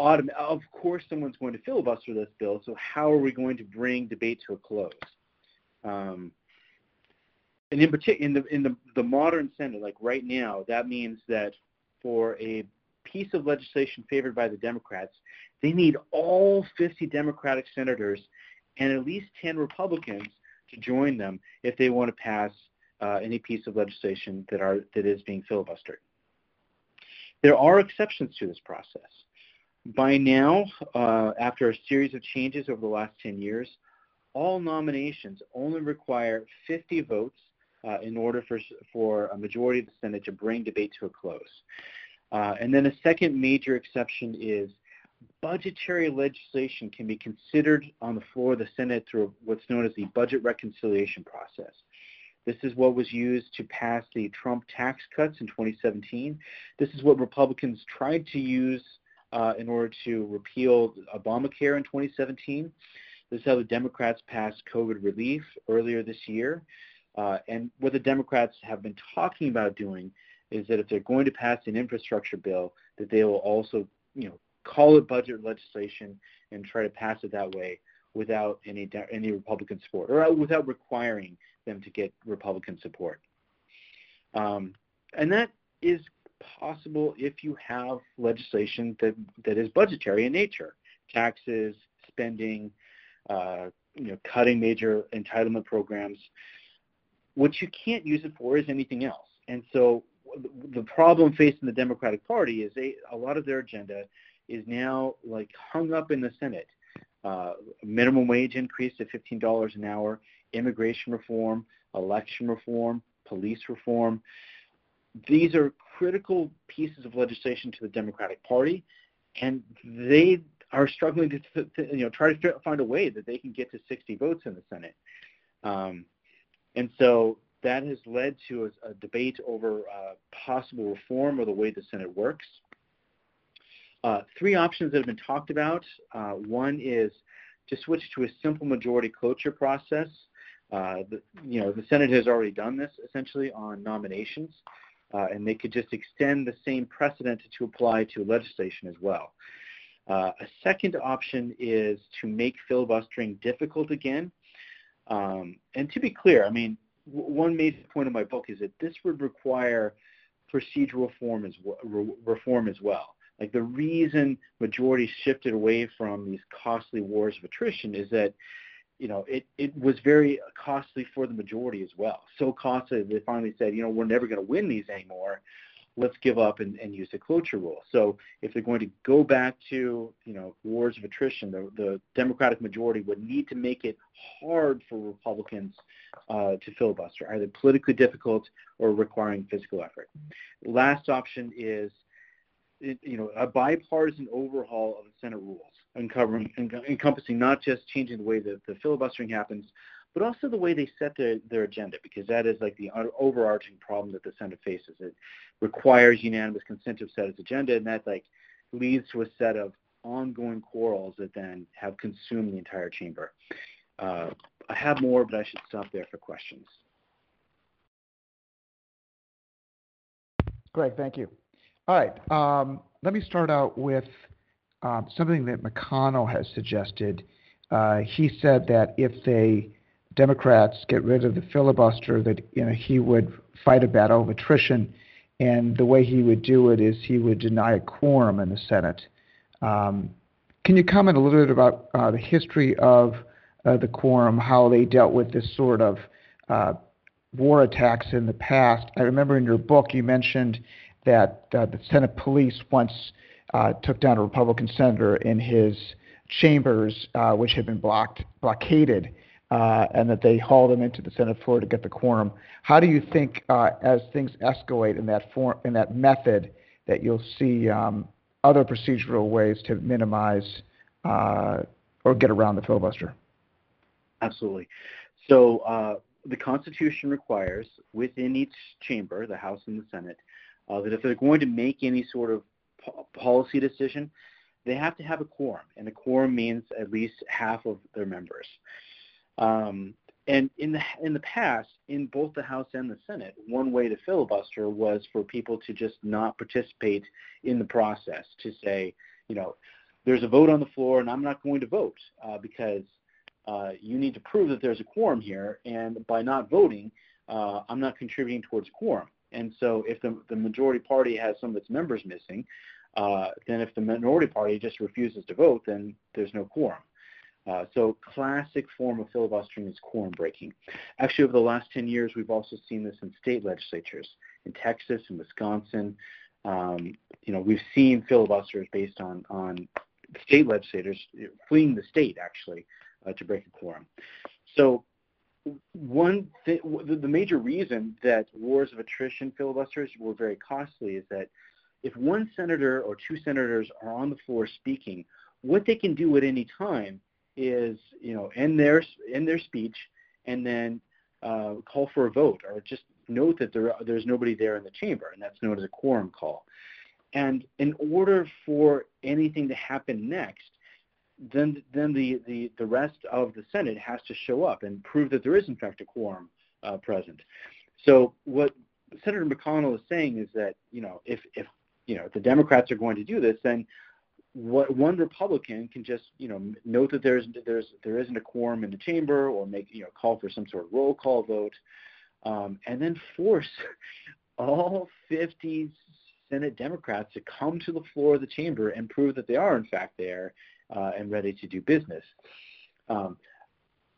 autom- of course someone's going to filibuster this bill, so how are we going to bring debate to a close? Um, and in particular, in the in the, the modern Senate, like right now, that means that for a piece of legislation favored by the Democrats, they need all 50 Democratic senators and at least 10 Republicans to join them if they want to pass uh, any piece of legislation that are that is being filibustered. There are exceptions to this process. By now, uh, after a series of changes over the last 10 years, all nominations only require 50 votes uh, in order for, for a majority of the Senate to bring debate to a close. Uh, and then a second major exception is budgetary legislation can be considered on the floor of the Senate through what's known as the budget reconciliation process. This is what was used to pass the Trump tax cuts in 2017. This is what Republicans tried to use uh, in order to repeal Obamacare in 2017. This is how the Democrats passed COVID relief earlier this year. Uh, and what the Democrats have been talking about doing is that if they're going to pass an infrastructure bill, that they will also, you know, call it budget legislation and try to pass it that way without any any Republican support or without requiring them to get Republican support. Um, and that is possible if you have legislation that, that is budgetary in nature, taxes, spending, uh, you know, cutting major entitlement programs. What you can't use it for is anything else. And so the problem facing the Democratic Party is they, a lot of their agenda is now like hung up in the Senate. Uh, minimum wage increase to $15 an hour, immigration reform, election reform, police reform. These are critical pieces of legislation to the Democratic Party, and they are struggling to, to you know try to find a way that they can get to 60 votes in the Senate. Um, and so that has led to a, a debate over uh, possible reform of the way the Senate works. Uh, three options that have been talked about. Uh, one is to switch to a simple majority cloture process. Uh, the, you know, the Senate has already done this essentially on nominations, uh, and they could just extend the same precedent to apply to legislation as well. Uh, a second option is to make filibustering difficult again. Um, and to be clear, I mean, one major point of my book is that this would require procedural reform as, reform as well. Like the reason majorities shifted away from these costly wars of attrition is that you know, it, it was very costly for the majority as well. So costly that they finally said, you know, we're never going to win these anymore. Let's give up and, and use the cloture rule. So if they're going to go back to, you know, wars of attrition, the, the Democratic majority would need to make it hard for Republicans uh, to filibuster, either politically difficult or requiring physical effort. Last option is, you know, a bipartisan overhaul of the Senate rules uncovering, encompassing not just changing the way that the filibustering happens, but also the way they set their, their agenda, because that is like the overarching problem that the Senate faces. It requires unanimous consent to set its agenda, and that like leads to a set of ongoing quarrels that then have consumed the entire chamber. Uh, I have more, but I should stop there for questions. Great, thank you. All right, um, let me start out with um, something that McConnell has suggested. Uh, he said that if the Democrats get rid of the filibuster, that you know he would fight a battle of attrition, and the way he would do it is he would deny a quorum in the Senate. Um, can you comment a little bit about uh, the history of uh, the quorum, how they dealt with this sort of uh, war attacks in the past? I remember in your book you mentioned that uh, the Senate police once uh, took down a Republican senator in his chambers uh, which had been blocked, blockaded, uh, and that they hauled them into the Senate floor to get the quorum. How do you think, uh, as things escalate in that form, in that method, that you'll see um, other procedural ways to minimize uh, or get around the filibuster? Absolutely. So uh, the Constitution requires within each chamber, the House and the Senate, uh, that if they're going to make any sort of po- policy decision, they have to have a quorum, and a quorum means at least half of their members. Um, and in the in the past, in both the House and the Senate, one way to filibuster was for people to just not participate in the process. To say, you know, there's a vote on the floor, and I'm not going to vote uh, because uh, you need to prove that there's a quorum here, and by not voting, uh, I'm not contributing towards quorum. And so, if the, the majority party has some of its members missing, uh, then if the minority party just refuses to vote, then there's no quorum. Uh, so classic form of filibustering is quorum breaking. Actually, over the last 10 years, we've also seen this in state legislatures. In Texas and Wisconsin, um, you know, we've seen filibusters based on, on state legislators fleeing the state, actually, uh, to break a quorum. So one th- the major reason that wars of attrition filibusters were very costly is that if one senator or two senators are on the floor speaking, what they can do at any time is, you know, end their end their speech and then uh, call for a vote or just note that there there's nobody there in the chamber, and that's known as a quorum call. And in order for anything to happen next, then then the, the, the rest of the Senate has to show up and prove that there is in fact a quorum uh, present. So what Senator McConnell is saying is that you know if if you know the Democrats are going to do this, then what one Republican can just you know note that there's there's there isn't a quorum in the chamber or make you know call for some sort of roll call vote, um, and then force (laughs) all 50 Senate Democrats to come to the floor of the chamber and prove that they are in fact there uh, and ready to do business. Um,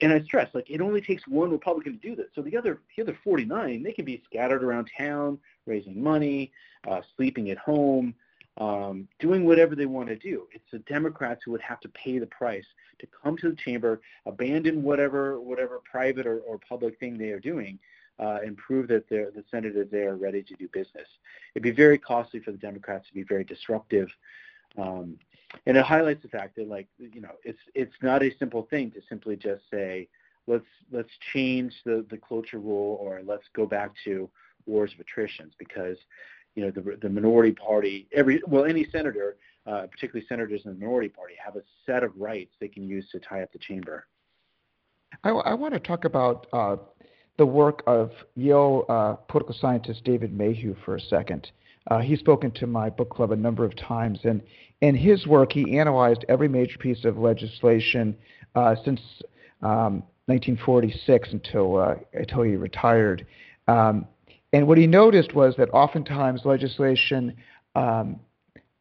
and I stress, like it only takes one Republican to do this. So the other, the other 49, they can be scattered around town, raising money, uh, sleeping at home, um, doing whatever they want to do. It's the Democrats who would have to pay the price to come to the chamber, abandon whatever whatever private or, or public thing they are doing, uh, and prove that the senators there are ready to do business. It'd be very costly for the Democrats to be very disruptive um, and it highlights the fact that like you know it's it's not a simple thing to simply just say let's let's change the the cloture rule or let's go back to wars of attritions because you know the the minority party every well any senator uh, particularly senators in the minority party have a set of rights they can use to tie up the chamber. I, I want to talk about uh, the work of Yale uh, political scientist David Mayhew for a second. Uh, he's spoken to my book club a number of times, and in his work, he analyzed every major piece of legislation uh, since um, 1946 until uh, until he retired. Um, and what he noticed was that oftentimes legislation um,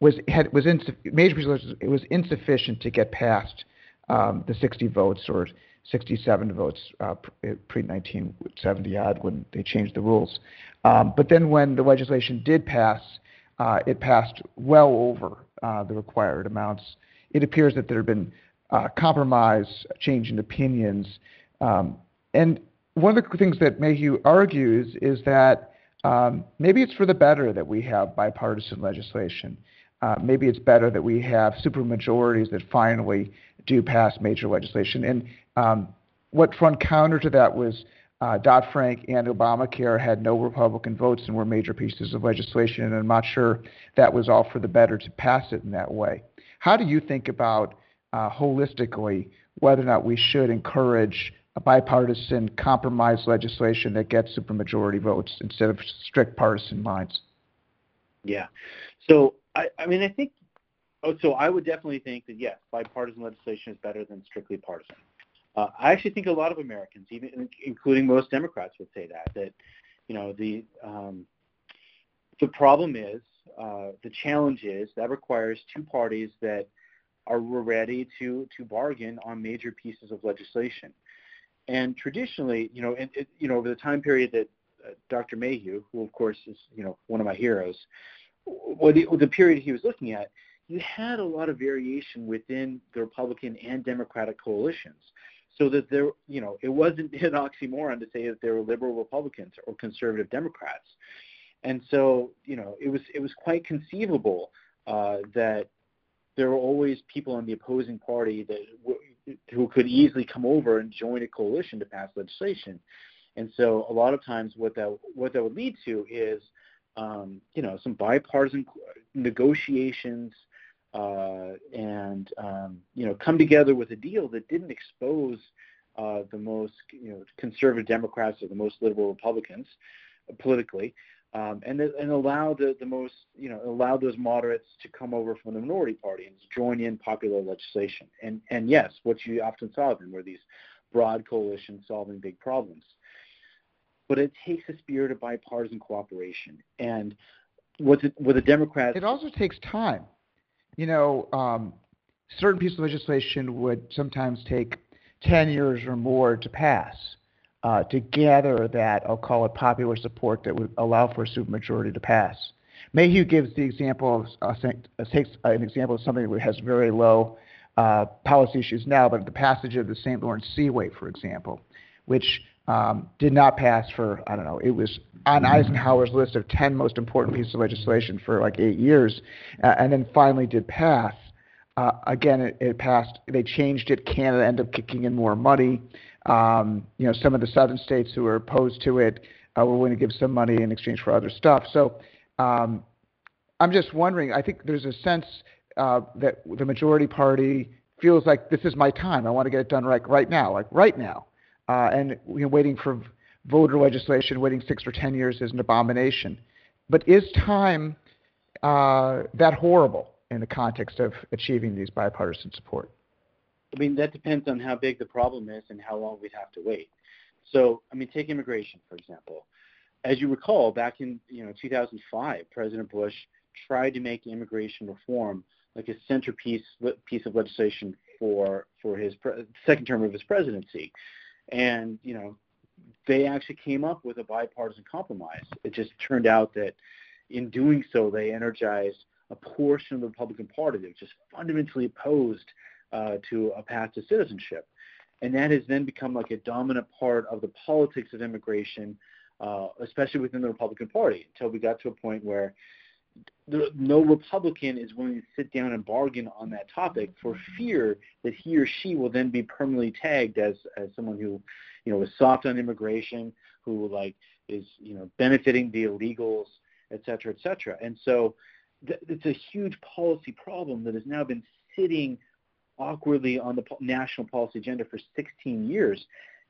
was had was ins- major of legislation, it was insufficient to get past um, the 60 votes or 67 votes uh, pre 1970 odd when they changed the rules. Um, but then when the legislation did pass, uh, it passed well over uh, the required amounts. It appears that there have been uh, compromise, change in opinions. Um, and one of the things that Mayhew argues is that um, maybe it's for the better that we have bipartisan legislation. Uh, maybe it's better that we have supermajorities that finally do pass major legislation. And um, what front counter to that was uh, Dodd Frank and Obamacare had no Republican votes and were major pieces of legislation, and I'm not sure that was all for the better to pass it in that way. How do you think about uh, holistically whether or not we should encourage bipartisan compromise legislation that gets supermajority votes instead of strict partisan lines? Yeah. So, I, I mean, I think, oh, so I would definitely think that yes, bipartisan legislation is better than strictly partisan. Uh, I actually think a lot of Americans, even including most Democrats, would say that that you know the um, the problem is uh, the challenge is that requires two parties that are ready to to bargain on major pieces of legislation. And traditionally, you know, and it, you know, over the time period that uh, Dr. Mayhew, who of course is you know one of my heroes, well, the, the period he was looking at, you had a lot of variation within the Republican and Democratic coalitions. So that there, you know, it wasn't (laughs) an oxymoron to say that there were liberal Republicans or conservative Democrats. And so, you know, it was it was quite conceivable uh, that there were always people on the opposing party that w- who could easily come over and join a coalition to pass legislation. And so, a lot of times, what that what that would lead to is, um, you know, some bipartisan negotiations uh, and um, you know come together with a deal that didn't expose uh, the most you know conservative Democrats or the most liberal Republicans politically, um, and and allow the, the most you know allow those moderates to come over from the minority party and join in popular legislation. And and yes, what you often saw then were these broad coalitions solving big problems. But it takes a spirit of bipartisan cooperation. And with the, what the Democrats it also takes time you know, um, certain pieces of legislation would sometimes take 10 years or more to pass uh, to gather that, I'll call it popular support that would allow for a supermajority to pass. Mayhew gives the example of, uh, uh, takes an example of something that has very low uh, policy issues now, but the passage of the St. Lawrence Seaway, for example, which um, did not pass for, I don't know, it was on Eisenhower's list of 10 most important pieces of legislation for like eight years, uh, and then finally did pass. Uh, again, it, it, passed. They changed it. Canada ended up kicking in more money. Um, you know, some of the southern states who were opposed to it uh, were willing to give some money in exchange for other stuff. So um, I'm just wondering. I think there's a sense uh, that the majority party feels like this is my time. I want to get it done right right now, like right now uh, and you know, waiting for voter legislation, waiting six or ten years is an abomination. But is time uh, that horrible in the context of achieving these bipartisan support? I mean, that depends on how big the problem is and how long we'd have to wait. So, I mean, take immigration for example. As you recall, back in you know 2005, President Bush tried to make immigration reform like a centerpiece piece of legislation for for his pre- second term of his presidency. And, you know, they actually came up with a bipartisan compromise. It just turned out that in doing so, they energized a portion of the Republican Party that was just fundamentally opposed uh, to a path to citizenship. And that has then become like a dominant part of the politics of immigration, uh, especially within the Republican Party, until we got to a point where no Republican is willing to sit down and bargain on that topic for fear that he or she will then be permanently tagged as as someone who, you know, is soft on immigration, who like is you know benefiting the illegals, et cetera, et cetera. And so th- it's a huge policy problem that has now been sitting awkwardly on the national policy agenda for 16 years.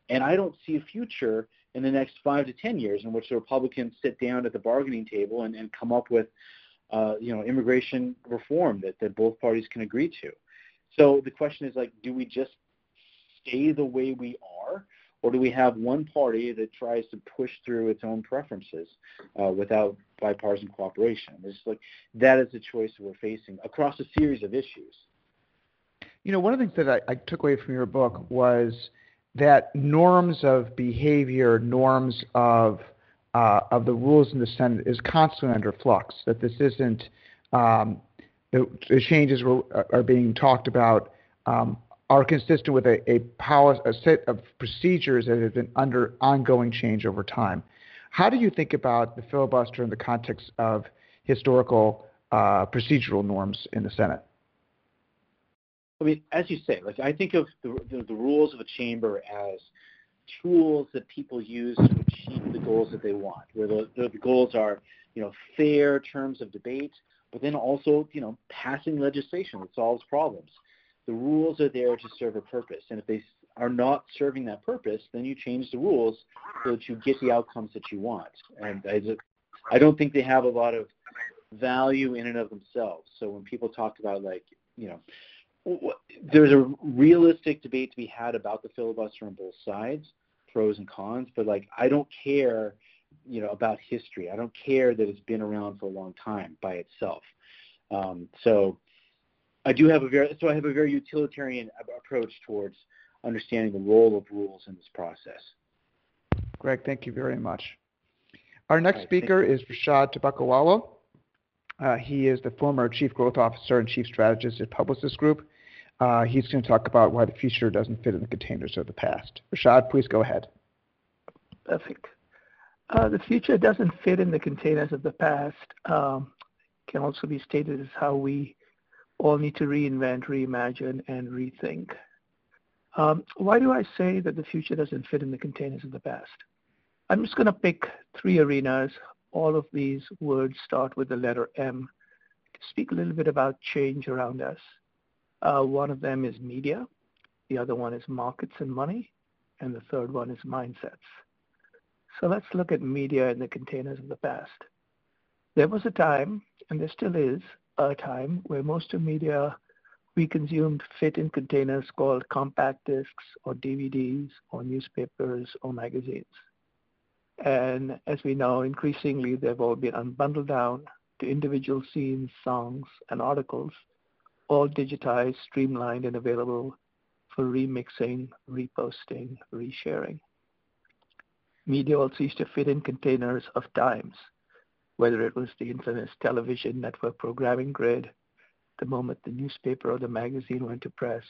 And I don't see a future in the next five to 10 years in which the Republicans sit down at the bargaining table and, and come up with uh, you know, immigration reform that, that both parties can agree to. So the question is like, do we just stay the way we are, or do we have one party that tries to push through its own preferences uh, without bipartisan cooperation? It's like that is the choice that we're facing across a series of issues. You know, one of the things that I, I took away from your book was that norms of behavior, norms of uh, of the rules in the Senate is constantly under flux. That this isn't um, the, the, changes were, are being talked about um, are consistent with a, a, policy, a set of procedures that have been under ongoing change over time. How do you think about the filibuster in the context of historical uh, procedural norms in the Senate? I mean, as you say, like I think of the, the, the rules of a chamber as tools that people use to achieve the goals that they want, where the, the, the goals are, you know, fair terms of debate, but then also, you know, passing legislation that solves problems. The rules are there to serve a purpose, and if they are not serving that purpose, then you change the rules so that you get the outcomes that you want. And I, I don't think they have a lot of value in and of themselves. So when people talk about like, you know, there's a realistic debate to be had about the filibuster on both sides, pros and cons. But like, I don't care, you know, about history. I don't care that it's been around for a long time by itself. Um, so I do have a very so I have a very utilitarian approach towards understanding the role of rules in this process. Greg, thank you very much. Our next right, speaker is Rishad Tobaccowala. Uh, he is the former Chief Growth Officer and Chief Strategist at Publicis Group. Uh, he's going to talk about why the future doesn't fit in the containers of the past. Rishad, please go ahead. Perfect. Uh, the future doesn't fit in the containers of the past. Um, can also be stated as how we all need to reinvent, reimagine, and rethink. Um, why do I say that the future doesn't fit in the containers of the past? I'm just going to pick three arenas. All of these words start with the letter M to speak a little bit about change around us. Uh, one of them is media, the other one is markets and money, and the third one is mindsets. So let's look at media in the containers of the past. There was a time, and there still is a time, where most of media we consumed fit in containers called compact discs or DVDs or newspapers or magazines. And as we know, increasingly they've all been unbundled down to individual scenes, songs, and articles, all digitized, streamlined, and available for remixing, reposting, resharing. Media also used to fit in containers of times, whether it was the infamous television network programming grid, the moment the newspaper or the magazine went to press,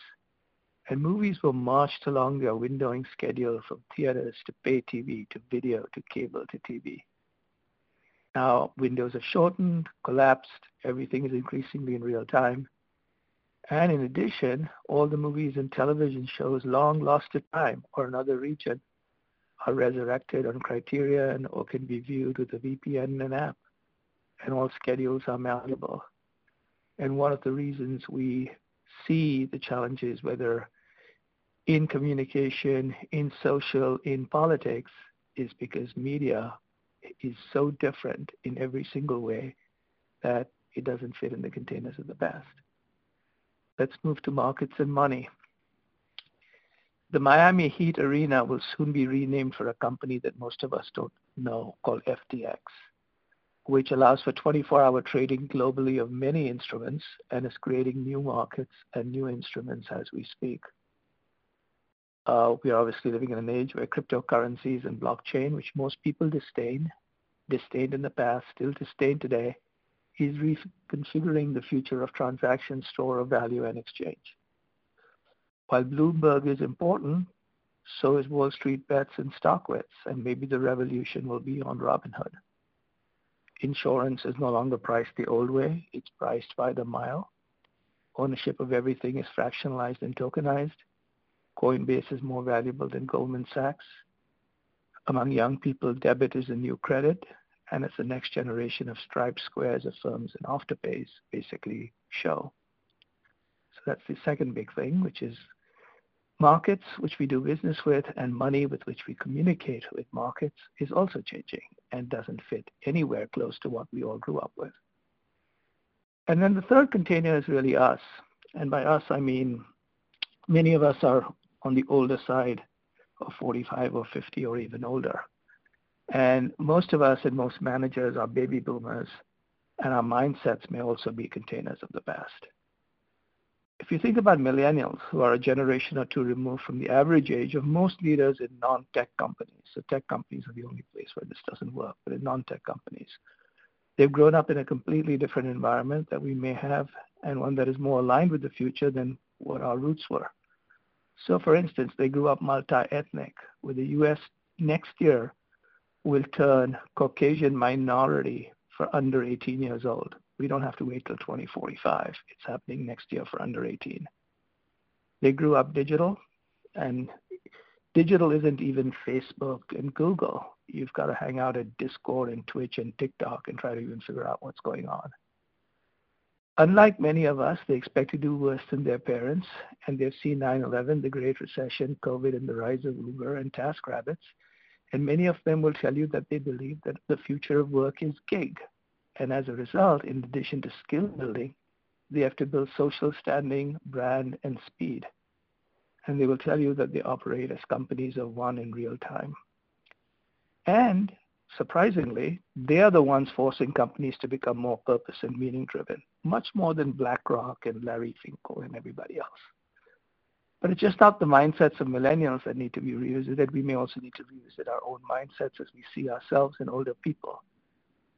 and movies were marched along their windowing schedule from theaters to pay TV to video to cable to TV. Now, windows are shortened, collapsed, everything is increasingly in real time. And in addition, all the movies and television shows long lost to time or another region are resurrected on Criterion or can be viewed with a VPN and an app. And all schedules are malleable. And one of the reasons we see the challenges, whether in communication, in social, in politics, is because media is so different in every single way that it doesn't fit in the containers of the past. Let's move to markets and money. The Miami Heat Arena will soon be renamed for a company that most of us don't know called FTX, which allows for 24 hour trading globally of many instruments and is creating new markets and new instruments as we speak. Uh, we are obviously living in an age where cryptocurrencies and blockchain, which most people disdain, disdained in the past, still disdain today, is reconfiguring the future of transaction, store of value, and exchange. While Bloomberg is important, so is Wall Street bets and StockTwits, and maybe the revolution will be on Robinhood. Insurance is no longer priced the old way, it's priced by the mile. Ownership of everything is fractionalized and tokenized. Coinbase is more valuable than Goldman Sachs. Among young people, debit is the new credit, and it's the next generation of striped squares, Affirms, and afterpays basically show. So that's the second big thing, which is Markets, which we do business with, and money with which we communicate with markets is also changing and doesn't fit anywhere close to what we all grew up with. And then the third container is really us. And by us, I mean many of us are on the older side of 45 or 50 or even older. And most of us and most managers are baby boomers, and our mindsets may also be containers of the past if you think about millennials who are a generation or two removed from the average age of most leaders in non-tech companies, so tech companies are the only place where this doesn't work, but in non-tech companies, they've grown up in a completely different environment that we may have and one that is more aligned with the future than what our roots were. So for instance, they grew up multi-ethnic, where the U.S. next year will turn Caucasian minority for under 18 years old. We don't have to wait till 2045. It's happening next year for under 18. They grew up digital, and digital isn't even Facebook and Google. You've got to hang out at Discord and Twitch and TikTok and try to even figure out what's going on. Unlike many of us, they expect to do worse than their parents, and they've seen 9 11, the Great Recession, COVID, and the rise of Uber and TaskRabbits. And many of them will tell you that they believe that the future of work is gig, and as a result, in addition to skill building, they have to build social standing, brand, and speed. And they will tell you that they operate as companies of one in real time. And surprisingly, they are the ones forcing companies to become more purpose and meaning driven, much more than BlackRock and Larry Finkel and everybody else. But it's just not the mindsets of millennials that need to be revisited. We may also need to revisit our own mindsets as we see ourselves in older people.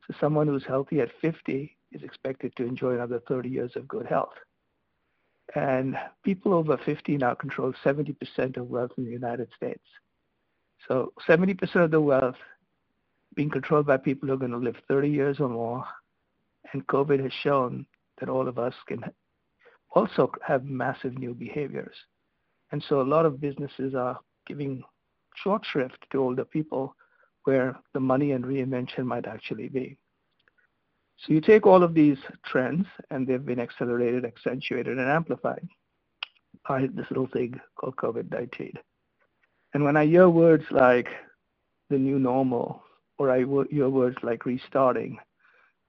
So someone who's healthy at 50 is expected to enjoy another 30 years of good health. And people over 50 now control 70% of wealth in the United States. So 70% of the wealth being controlled by people who are going to live 30 years or more. And COVID has shown that all of us can also have massive new behaviors. And so a lot of businesses are giving short shrift to older people where the money and reinvention might actually be. So you take all of these trends, and they've been accelerated, accentuated, and amplified by this little thing called COVID 19. And when I hear words like the new normal, or I hear words like restarting,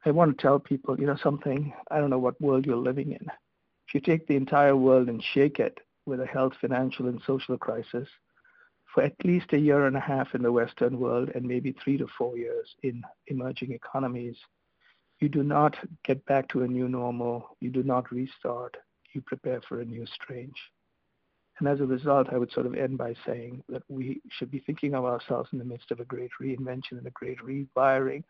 I want to tell people, you know, something, I don't know what world you're living in. If you take the entire world and shake it with a health, financial, and social crisis, for at least a year and a half in the Western world and maybe three to four years in emerging economies, you do not get back to a new normal. You do not restart. You prepare for a new strange. And as a result, I would sort of end by saying that we should be thinking of ourselves in the midst of a great reinvention and a great rewiring,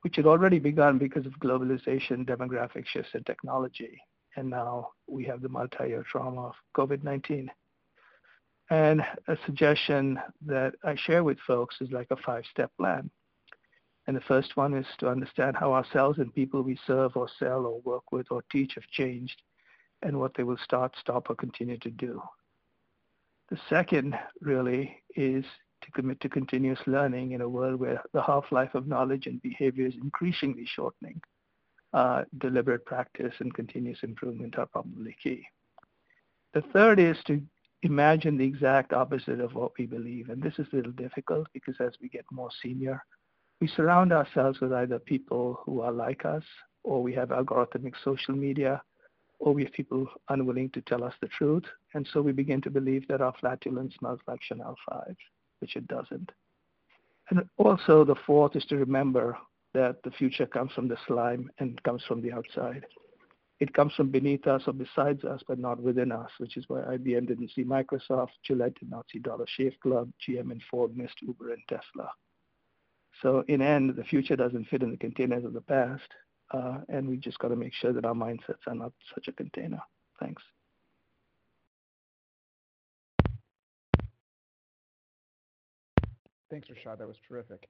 which had already begun because of globalization, demographic shifts, and technology. And now we have the multi year trauma of COVID 19. And a suggestion that I share with folks is like a five step plan. And the first one is to understand how ourselves and people we serve or sell or work with or teach have changed and what they will start, stop, or continue to do. The second really is to commit to continuous learning in a world where the half life of knowledge and behavior is increasingly shortening. Uh, deliberate practice and continuous improvement are probably key. The third is to imagine the exact opposite of what we believe. And this is a little difficult because as we get more senior, we surround ourselves with either people who are like us, or we have algorithmic social media, or we have people unwilling to tell us the truth. And so we begin to believe that our flatulence smells like Chanel 5, which it doesn't. And also, the fourth is to remember that the future comes from the slime and comes from the outside. It comes from beneath us or besides us, but not within us, which is why IBM didn't see Microsoft, Gillette did not see Dollar Shave Club, GM and Ford missed Uber and Tesla. So in end, the future doesn't fit in the containers of the past, uh, and we just got to make sure that our mindsets are not such a container. Thanks. Thanks, Rishad. That was terrific.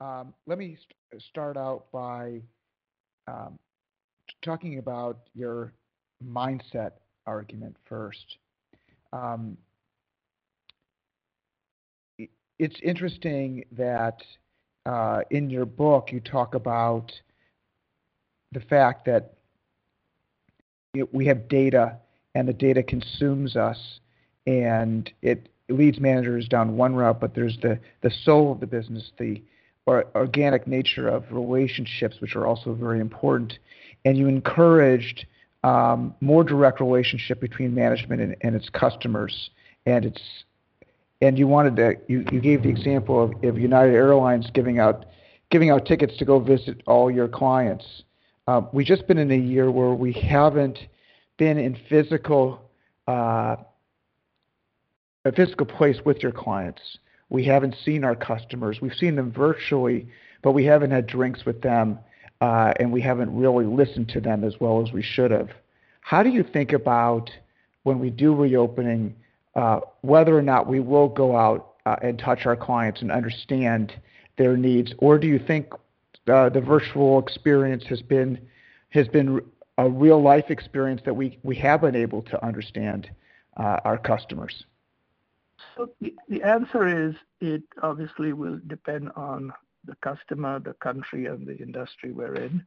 Um, let me st- start out by um, talking about your mindset argument first. Um, it's interesting that uh, in your book you talk about the fact that know, we have data and the data consumes us and it leads managers down one route, but there's the, the soul of the business, the or organic nature of relationships, which are also very important. And you encouraged um, more direct relationship between management and, and, its customers. And it's and you wanted to you, you gave the example of, of United Airlines giving out giving out tickets to go visit all your clients. Uh, we've just been in a year where we haven't been in physical uh, a physical place with your clients. We haven't seen our customers. We've seen them virtually, but we haven't had drinks with them, uh, and we haven't really listened to them as well as we should have. How do you think about when we do reopening, uh, whether or not we will go out uh, and touch our clients and understand their needs, or do you think uh, the virtual experience has been has been a real life experience that we, we have been able to understand uh, our customers? So the, the answer is it obviously will depend on the customer, the country, and the industry we're in.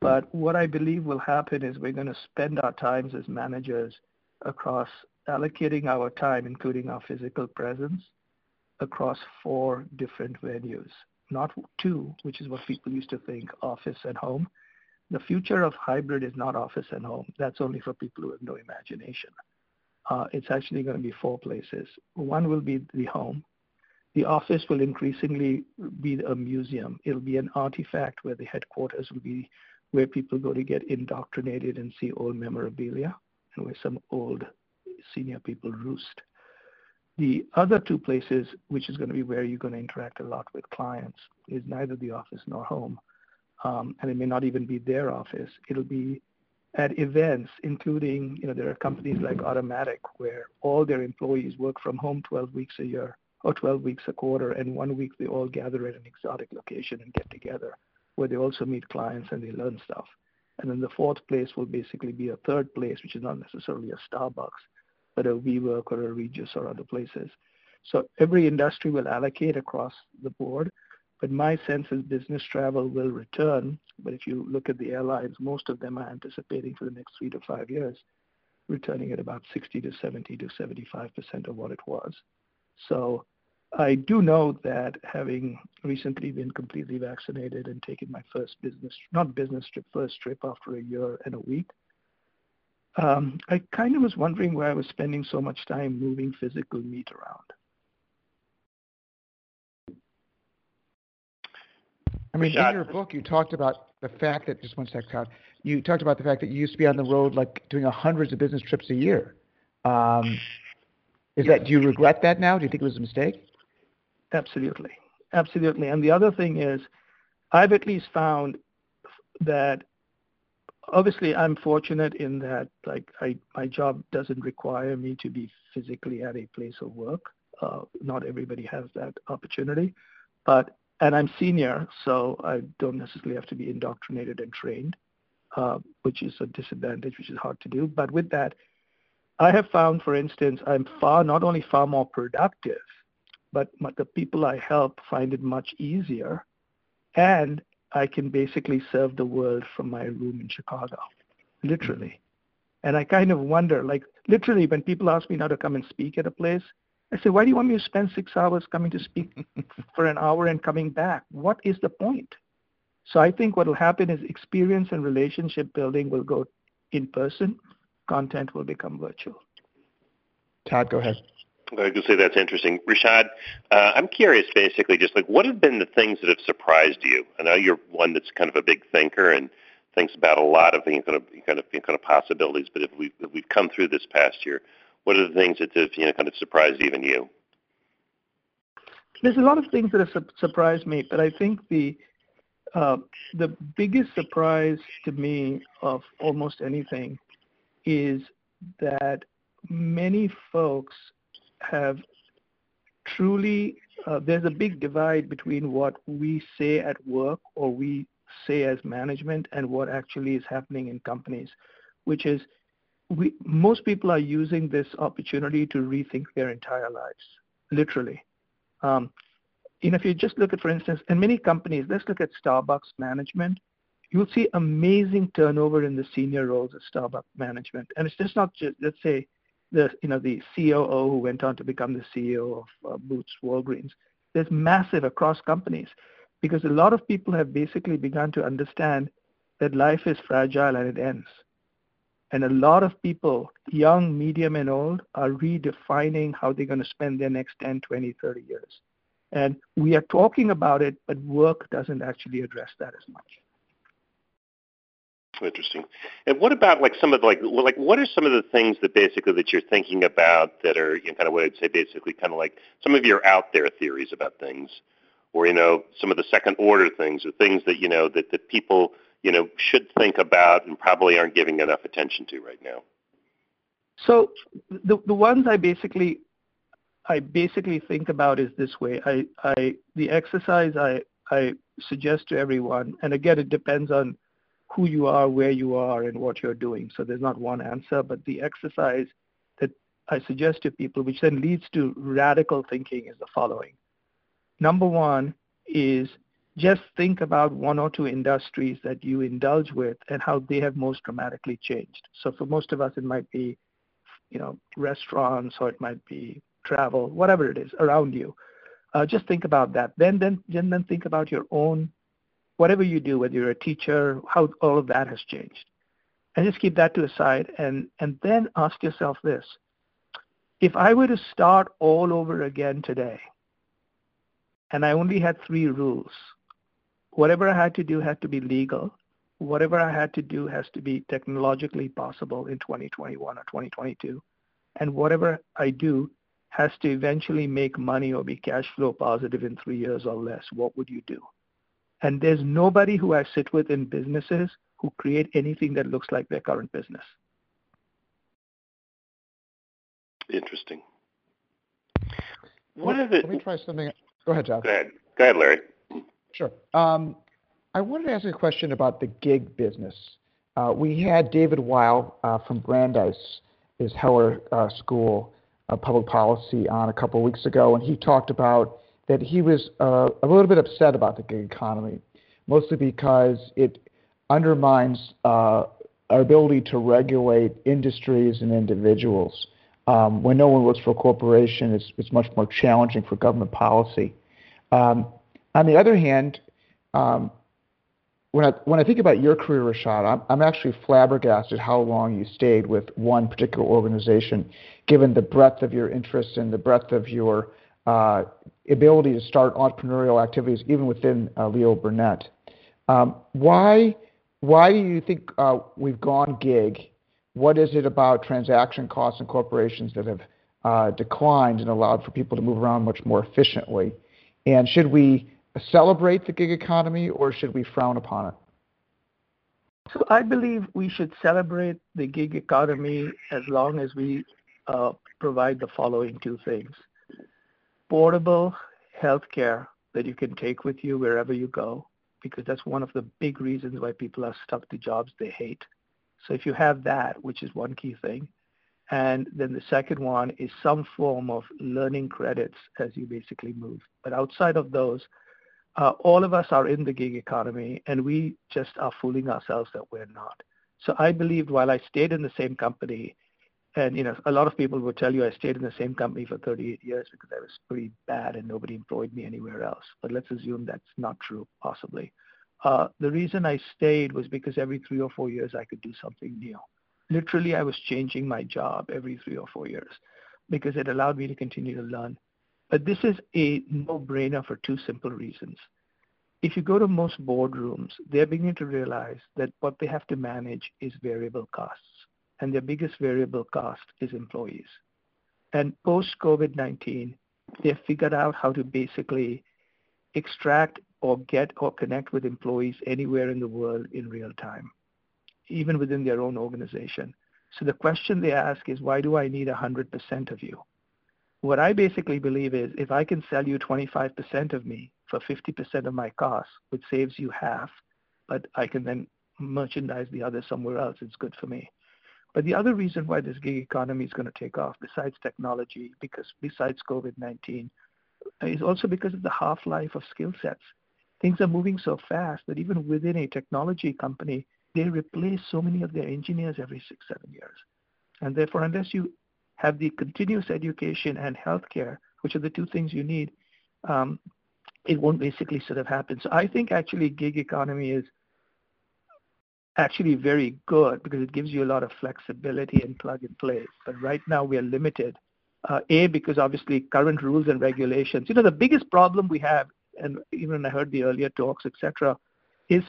But what I believe will happen is we're going to spend our times as managers across allocating our time, including our physical presence, across four different venues, not two, which is what people used to think office and home. The future of hybrid is not office and home. That's only for people who have no imagination uh, it's actually going to be four places. One will be the home. The office will increasingly be a museum. It'll be an artifact where the headquarters will be where people go to get indoctrinated and see old memorabilia and where some old senior people roost. The other two places, which is going to be where you're going to interact a lot with clients, is neither the office nor home, um, and it may not even be their office. It'll be at events, including, you know, there are companies like Automattic where all their employees work from home 12 weeks a year or 12 weeks a quarter, and one week they all gather at an exotic location and get together, where they also meet clients and they learn stuff. And then the fourth place will basically be a third place, which is not necessarily a Starbucks, a WeWork or a Regus or other places. So every industry will allocate across the board, but my sense is business travel will return. But if you look at the airlines, most of them are anticipating for the next three to five years, returning at about 60 to 70 to 75 percent of what it was. So I do know that having recently been completely vaccinated and taken my first business, not business trip, first trip after a year and a week, um, I kind of was wondering why I was spending so much time moving physical meat around. I mean, in your book, you talked about the fact that just one sec, Todd. You talked about the fact that you used to be on the road, like doing hundreds of business trips a year. Um, is that? Do you regret that now? Do you think it was a mistake? Absolutely, absolutely. And the other thing is, I've at least found that obviously I'm fortunate in that like I my job doesn't require me to be physically at a place of work. Uh, not everybody has that opportunity, but and I'm senior, so I don't necessarily have to be indoctrinated and trained, uh, which is a disadvantage, which is hard to do. But with that, I have found, for instance, I'm far not only far more productive, but the people I help find it much easier, and I can basically serve the world from my room in Chicago, literally. And I kind of wonder, like literally, when people ask me now to come and speak at a place, I say, why do you want me to spend six hours coming to speak (laughs) for an hour and coming back? What is the point? So I think what will happen is experience and relationship building will go in person. Content will become virtual. Todd, go ahead. I can say that's interesting. Rishad, uh, I'm curious basically just like what have been the things that have surprised you? I know you're one that's kind of a big thinker and thinks about a lot of you know, kind of kind of kind of possibilities, but if we've if we've come through this past year, what are the things that have you know kind of surprised even you? There's a lot of things that have su- surprised me, but I think the uh, the biggest surprise to me of almost anything is that many folks have truly uh, there's a big divide between what we say at work or we say as management and what actually is happening in companies, which is we, most people are using this opportunity to rethink their entire lives, literally. Um, you know, if you just look at, for instance, in many companies, let's look at Starbucks management. You'll see amazing turnover in the senior roles at Starbucks management, and it's just not just let's say the you know the COO who went on to become the CEO of uh, Boots Walgreens. There's massive across companies because a lot of people have basically begun to understand that life is fragile and it ends. And a lot of people, young, medium, and old, are redefining how they're going to spend their next 10, 20, 30 years. And we are talking about it, but work doesn't actually address that as much. Interesting. And what about like some of like like what are some of the things that basically that you're thinking about that are you know, kind of what I'd say basically kind of like some of your out there theories about things, or you know some of the second order things or things that you know that that people you know should think about and probably aren't giving enough attention to right now. So the the ones I basically I basically think about is this way. I I the exercise I I suggest to everyone, and again it depends on who you are, where you are, and what you're doing. So there's not one answer, but the exercise that I suggest to people, which then leads to radical thinking, is the following. Number one is just think about one or two industries that you indulge with and how they have most dramatically changed. So for most of us, it might be, you know, restaurants or it might be travel, whatever it is around you. Uh, just think about that. Then, then, then, then think about your own whatever you do, whether you're a teacher, how all of that has changed. And just keep that to the side and, and then ask yourself this. If I were to start all over again today, and I only had three rules, whatever I had to do had to be legal, whatever I had to do has to be technologically possible in 2021 or 2022, and whatever I do has to eventually make money or be cash flow positive in three years or less, what would you do? And there's nobody who I sit with in businesses who create anything that looks like their current business. Interesting. What is it? Let me try something. Go ahead, John. Go ahead. Go ahead, Larry. Sure. Um, I wanted to ask a question about the gig business. Uh, we had David Weil uh, from Brandeis, his Heller uh, School of Public Policy, on a couple of weeks ago, and he talked about that he was uh, a little bit upset about the gig economy, mostly because it undermines uh, our ability to regulate industries and individuals. Um, when no one works for a corporation, it's, it's much more challenging for government policy. Um, on the other hand, um, when I when I think about your career, Rishad, I'm, I'm actually flabbergasted how long you stayed with one particular organization, given the breadth of your interests and the breadth of your uh, ability to start entrepreneurial activities, even within uh, Leo Burnett. Um, why why do you think uh, we've gone gig? What is it about transaction costs and corporations that have uh, declined and allowed for people to move around much more efficiently? And should we celebrate the gig economy or should we frown upon it? So I believe we should celebrate the gig economy as long as we uh, provide the following two things. Portable healthcare that you can take with you wherever you go, because that's one of the big reasons why people are stuck to jobs they hate. So if you have that, which is one key thing, and then the second one is some form of learning credits as you basically move. But outside of those, uh, all of us are in the gig economy and we just are fooling ourselves that we're not. So I believed while I stayed in the same company, and you know, a lot of people will tell you I stayed in the same company for 38 years because I was pretty bad and nobody employed me anywhere else. But let's assume that's not true, possibly. Uh, the reason I stayed was because every three or four years I could do something new. Literally, I was changing my job every three or four years because it allowed me to continue to learn but this is a no-brainer for two simple reasons. If you go to most boardrooms, they're beginning to realize that what they have to manage is variable costs, and their biggest variable cost is employees. And post COVID 19, they've figured out how to basically extract or get or connect with employees anywhere in the world in real time, even within their own organization. So the question they ask is, why do I need 100% of you? What I basically believe is if I can sell you 25% of me for 50% of my cost, which saves you half, but I can then merchandise the other somewhere else, it's good for me. But the other reason why this gig economy is going to take off, besides technology, because besides COVID-19, is also because of the half-life of skill sets. Things are moving so fast that even within a technology company, they replace so many of their engineers every six, seven years. And therefore, unless you have the continuous education and healthcare, which are the two things you need, um, it won't basically sort of happen. So I think actually gig economy is actually very good because it gives you a lot of flexibility and plug and play. But right now we are limited. Uh, a, because obviously current rules and regulations. You know, the biggest problem we have, and even I heard the earlier talks, etc., is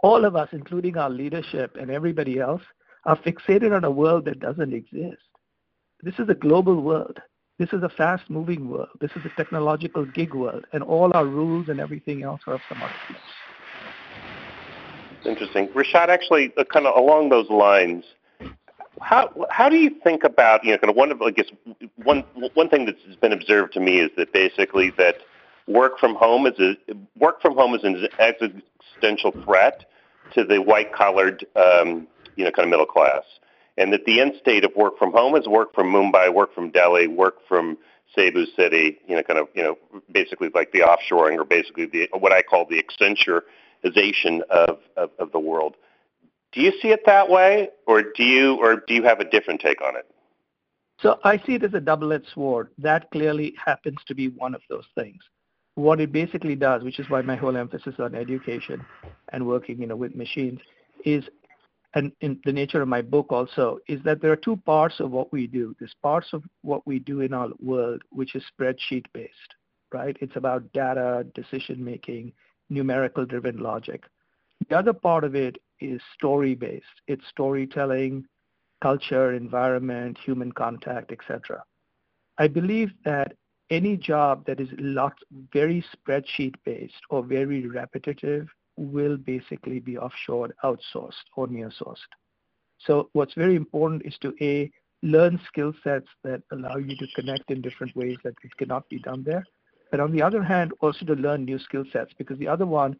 all of us, including our leadership and everybody else, are fixated on a world that doesn't exist. This is a global world. This is a fast moving world. This is a technological gig world. And all our rules and everything else are of some other place. Interesting. Rishad, actually, uh, kind of along those lines, how how do you think about you know kind of one of I guess one one thing that's been observed to me is that basically that work from home is a work from home is an existential threat to the white collared um, you know kind of middle class and that the end state of work from home is work from Mumbai, work from Delhi, work from Cebu City, you know, kind of, you know, basically like the offshoring or basically the what I call the Accentureization of, of, of the world. Do you see it that way, or do you, or do you have a different take on it? So I see it as a double-edged sword. That clearly happens to be one of those things. What it basically does, which is why my whole emphasis on education and working, you know, with machines, is and in the nature of my book also, is that there are two parts of what we do. There's parts of what we do in our world, which is spreadsheet based, right? It's about data, decision making, numerical driven logic. The other part of it is story based. It's storytelling, culture, environment, human contact, etc. I believe that any job that is lot, very spreadsheet based or very repetitive will basically be offshore, outsourced, or near sourced. So what's very important is to a learn skill sets that allow you to connect in different ways that it cannot be done there. But on the other hand, also to learn new skill sets because the other one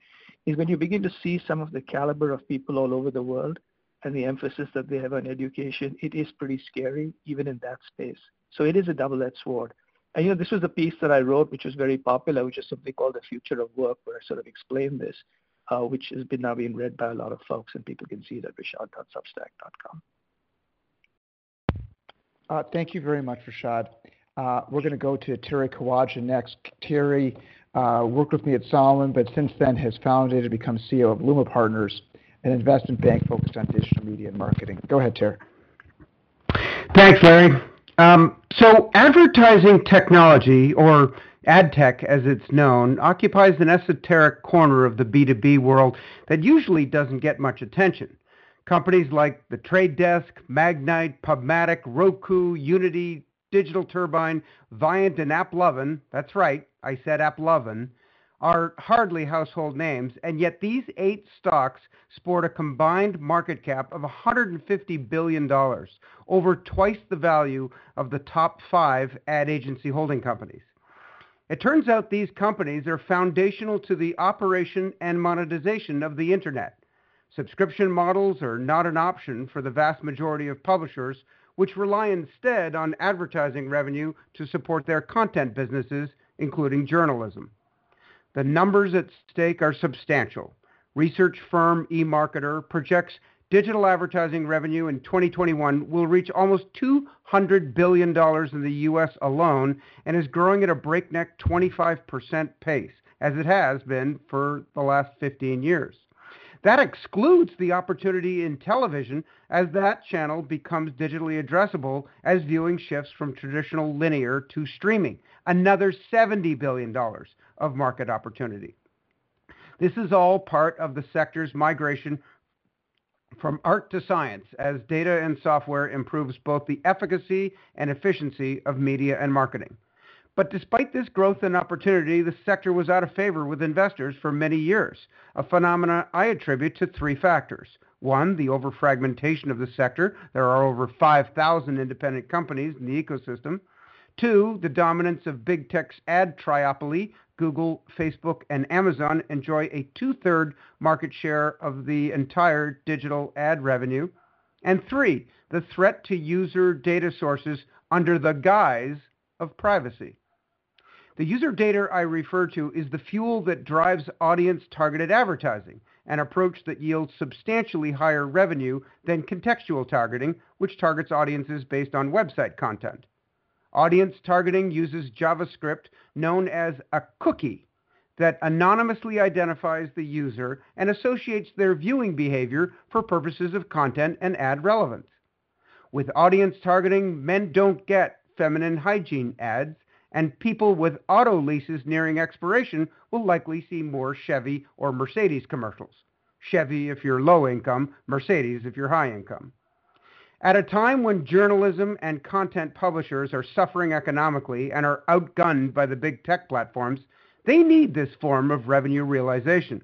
is when you begin to see some of the caliber of people all over the world and the emphasis that they have on education, it is pretty scary even in that space. So it is a double-edged sword. And you know, this was a piece that I wrote, which was very popular, which is something called "The Future of Work," where I sort of explain this, uh, which has been now being read by a lot of folks, and people can see it at rishad.substack.com. Uh, thank you very much, Rishad. Uh, we're going to go to Terry Kawaja next. Terry uh, worked with me at Salomon, but since then has founded and become CEO of Luma Partners, an investment bank focused on digital media and marketing. Go ahead, Terry. Thanks, Larry. Um, so, advertising technology, or ad tech as it's known, occupies an esoteric corner of the B2B world that usually doesn't get much attention. Companies like the Trade Desk, Magnite, Pubmatic, Roku, Unity, Digital Turbine, Viant, and AppLovin, that's right, I said AppLovin, are hardly household names, and yet these eight stocks sport a combined market cap of $150 billion, over twice the value of the top five ad agency holding companies. It turns out these companies are foundational to the operation and monetization of the internet. Subscription models are not an option for the vast majority of publishers, which rely instead on advertising revenue to support their content businesses, including journalism. The numbers at stake are substantial. Research firm eMarketer projects digital advertising revenue in 2021 will reach almost $200 billion in the U.S. alone and is growing at a breakneck 25% pace, as it has been for the last 15 years. That excludes the opportunity in television as that channel becomes digitally addressable as viewing shifts from traditional linear to streaming, another $70 billion of market opportunity. This is all part of the sector's migration from art to science as data and software improves both the efficacy and efficiency of media and marketing. But despite this growth and opportunity, the sector was out of favor with investors for many years, a phenomenon I attribute to three factors. One, the overfragmentation of the sector. There are over 5,000 independent companies in the ecosystem. Two, the dominance of big tech's ad triopoly. Google, Facebook, and Amazon enjoy a two third market share of the entire digital ad revenue. And three, the threat to user data sources under the guise of privacy. The user data I refer to is the fuel that drives audience targeted advertising, an approach that yields substantially higher revenue than contextual targeting, which targets audiences based on website content. Audience targeting uses JavaScript known as a cookie that anonymously identifies the user and associates their viewing behavior for purposes of content and ad relevance. With audience targeting, men don't get feminine hygiene ads, and people with auto leases nearing expiration will likely see more Chevy or Mercedes commercials. Chevy if you're low income, Mercedes if you're high income. At a time when journalism and content publishers are suffering economically and are outgunned by the big tech platforms, they need this form of revenue realization.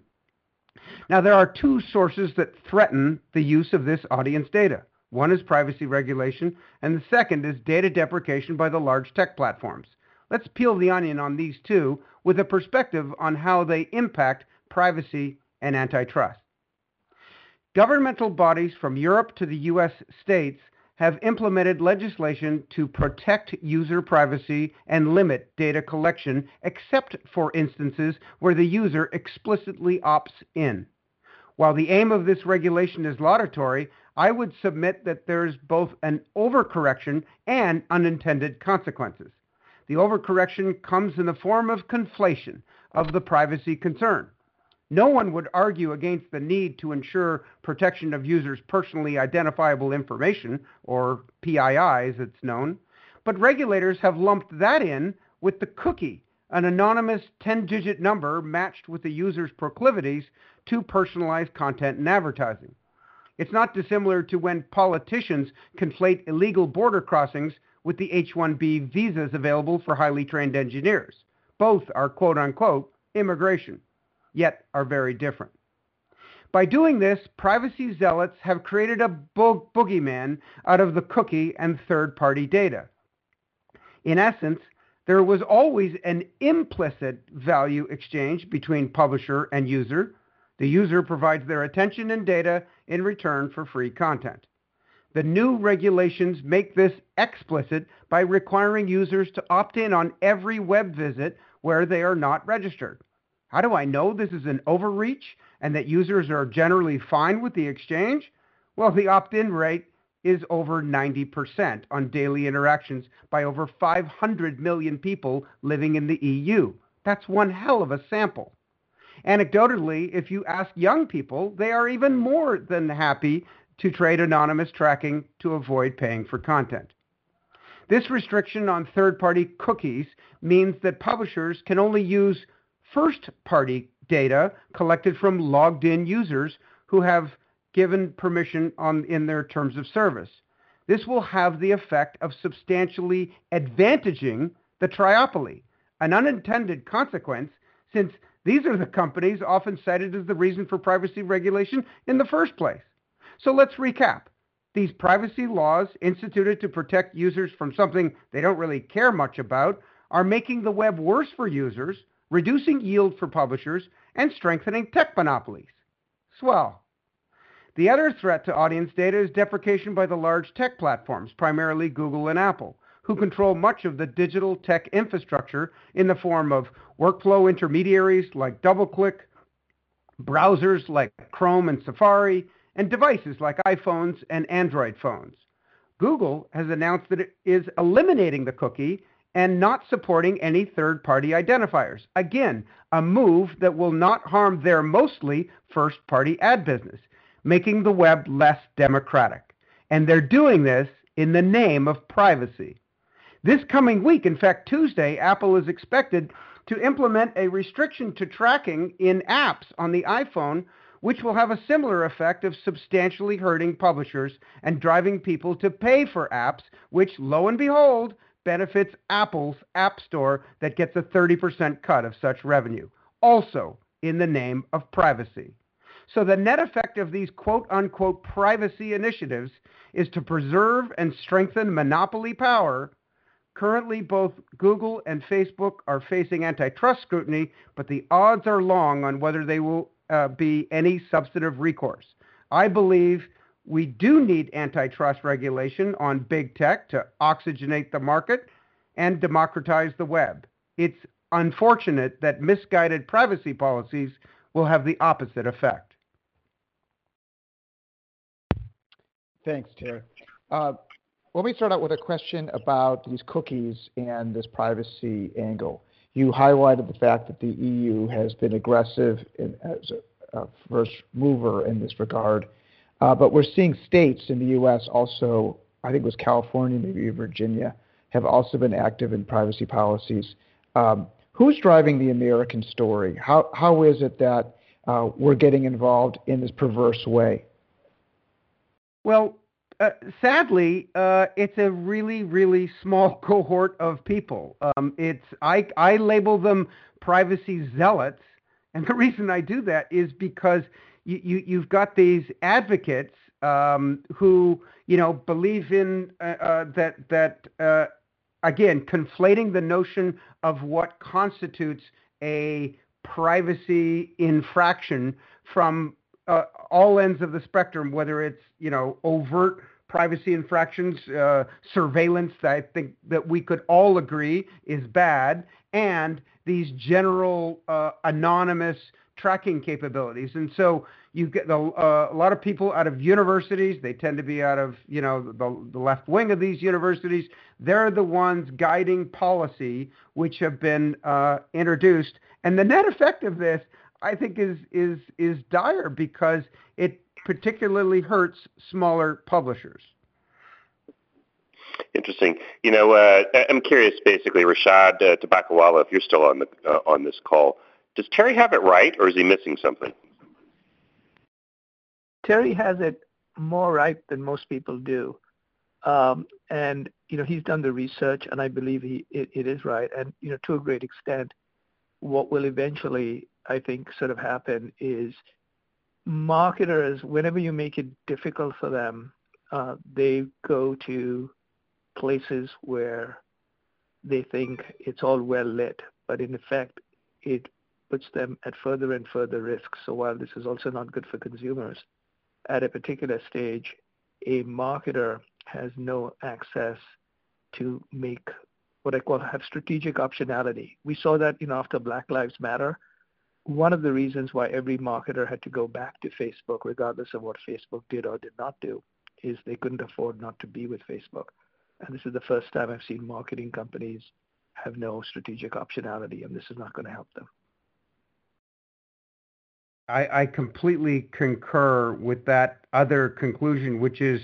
Now, there are two sources that threaten the use of this audience data. One is privacy regulation, and the second is data deprecation by the large tech platforms. Let's peel the onion on these two with a perspective on how they impact privacy and antitrust. Governmental bodies from Europe to the US states have implemented legislation to protect user privacy and limit data collection, except for instances where the user explicitly opts in. While the aim of this regulation is laudatory, I would submit that there's both an overcorrection and unintended consequences. The overcorrection comes in the form of conflation of the privacy concern. No one would argue against the need to ensure protection of users' personally identifiable information, or PII as it's known, but regulators have lumped that in with the cookie, an anonymous 10 digit number matched with the user's proclivities to personalized content and advertising. It's not dissimilar to when politicians conflate illegal border crossings with the H 1B visas available for highly trained engineers. Both are quote unquote immigration, yet are very different. By doing this, privacy zealots have created a bo- boogeyman out of the cookie and third party data. In essence, there was always an implicit value exchange between publisher and user. The user provides their attention and data in return for free content. The new regulations make this explicit by requiring users to opt in on every web visit where they are not registered. How do I know this is an overreach and that users are generally fine with the exchange? Well, the opt in rate is over 90% on daily interactions by over 500 million people living in the EU. That's one hell of a sample. Anecdotally, if you ask young people, they are even more than happy to trade anonymous tracking to avoid paying for content. This restriction on third party cookies means that publishers can only use first party data collected from logged in users who have given permission on, in their terms of service. This will have the effect of substantially advantaging the triopoly, an unintended consequence since these are the companies often cited as the reason for privacy regulation in the first place. So let's recap. These privacy laws, instituted to protect users from something they don't really care much about, are making the web worse for users, reducing yield for publishers, and strengthening tech monopolies. Swell. The other threat to audience data is deprecation by the large tech platforms, primarily Google and Apple, who control much of the digital tech infrastructure in the form of workflow intermediaries like DoubleClick, browsers like Chrome and Safari, and devices like iPhones and Android phones. Google has announced that it is eliminating the cookie and not supporting any third party identifiers. Again, a move that will not harm their mostly first party ad business making the web less democratic. And they're doing this in the name of privacy. This coming week, in fact, Tuesday, Apple is expected to implement a restriction to tracking in apps on the iPhone, which will have a similar effect of substantially hurting publishers and driving people to pay for apps, which, lo and behold, benefits Apple's App Store that gets a 30% cut of such revenue, also in the name of privacy. So the net effect of these quote unquote privacy initiatives is to preserve and strengthen monopoly power. Currently, both Google and Facebook are facing antitrust scrutiny, but the odds are long on whether they will uh, be any substantive recourse. I believe we do need antitrust regulation on big tech to oxygenate the market and democratize the web. It's unfortunate that misguided privacy policies will have the opposite effect. Thanks, Terry. Uh, let me start out with a question about these cookies and this privacy angle. You highlighted the fact that the EU has been aggressive in, as a, a, first mover in this regard, uh, but we're seeing states in the U.S. also, I think it was California, maybe Virginia, have also been active in privacy policies. Um, who's driving the American story? How, how is it that uh, we're getting involved in this perverse way? Well, uh, sadly, uh, it's a really, really small (laughs) cohort of people. Um, it's I, I label them privacy zealots, and the (laughs) reason I do that is because you, you you've got these advocates um, who you know believe in uh, uh that that uh, again conflating the notion of what constitutes a privacy infraction from uh, all ends of the spectrum, whether it's you know overt privacy infractions, uh, surveillance that I think that we could all agree is bad, and these general uh, anonymous tracking capabilities. And so you get the, uh, a lot of people out of universities. They tend to be out of you know the, the left wing of these universities. They're the ones guiding policy which have been uh, introduced. And the net effect of this I think is is is dire because it particularly hurts smaller publishers. Interesting. You know, uh, I'm curious. Basically, Rishad uh, Tobaccowala, if you're still on the uh, on this call, does Terry have it right, or is he missing something? Terry has it more right than most people do, um, and you know, he's done the research, and I believe he it, it is right. And you know, to a great extent, what will eventually, I think, sort of happen is marketers, whenever you make it difficult for them, uh, they go to places where they think it's all well lit, but in effect, it puts them at further and further risk. So while this is also not good for consumers, at a particular stage, a marketer has no access to make what I call have strategic optionality. We saw that you know after Black Lives Matter. One of the reasons why every marketer had to go back to Facebook, regardless of what Facebook did or did not do, is they couldn't afford not to be with Facebook. And this is the first time I've seen marketing companies have no strategic optionality, and this is not going to help them. I, I completely concur with that other conclusion, which is,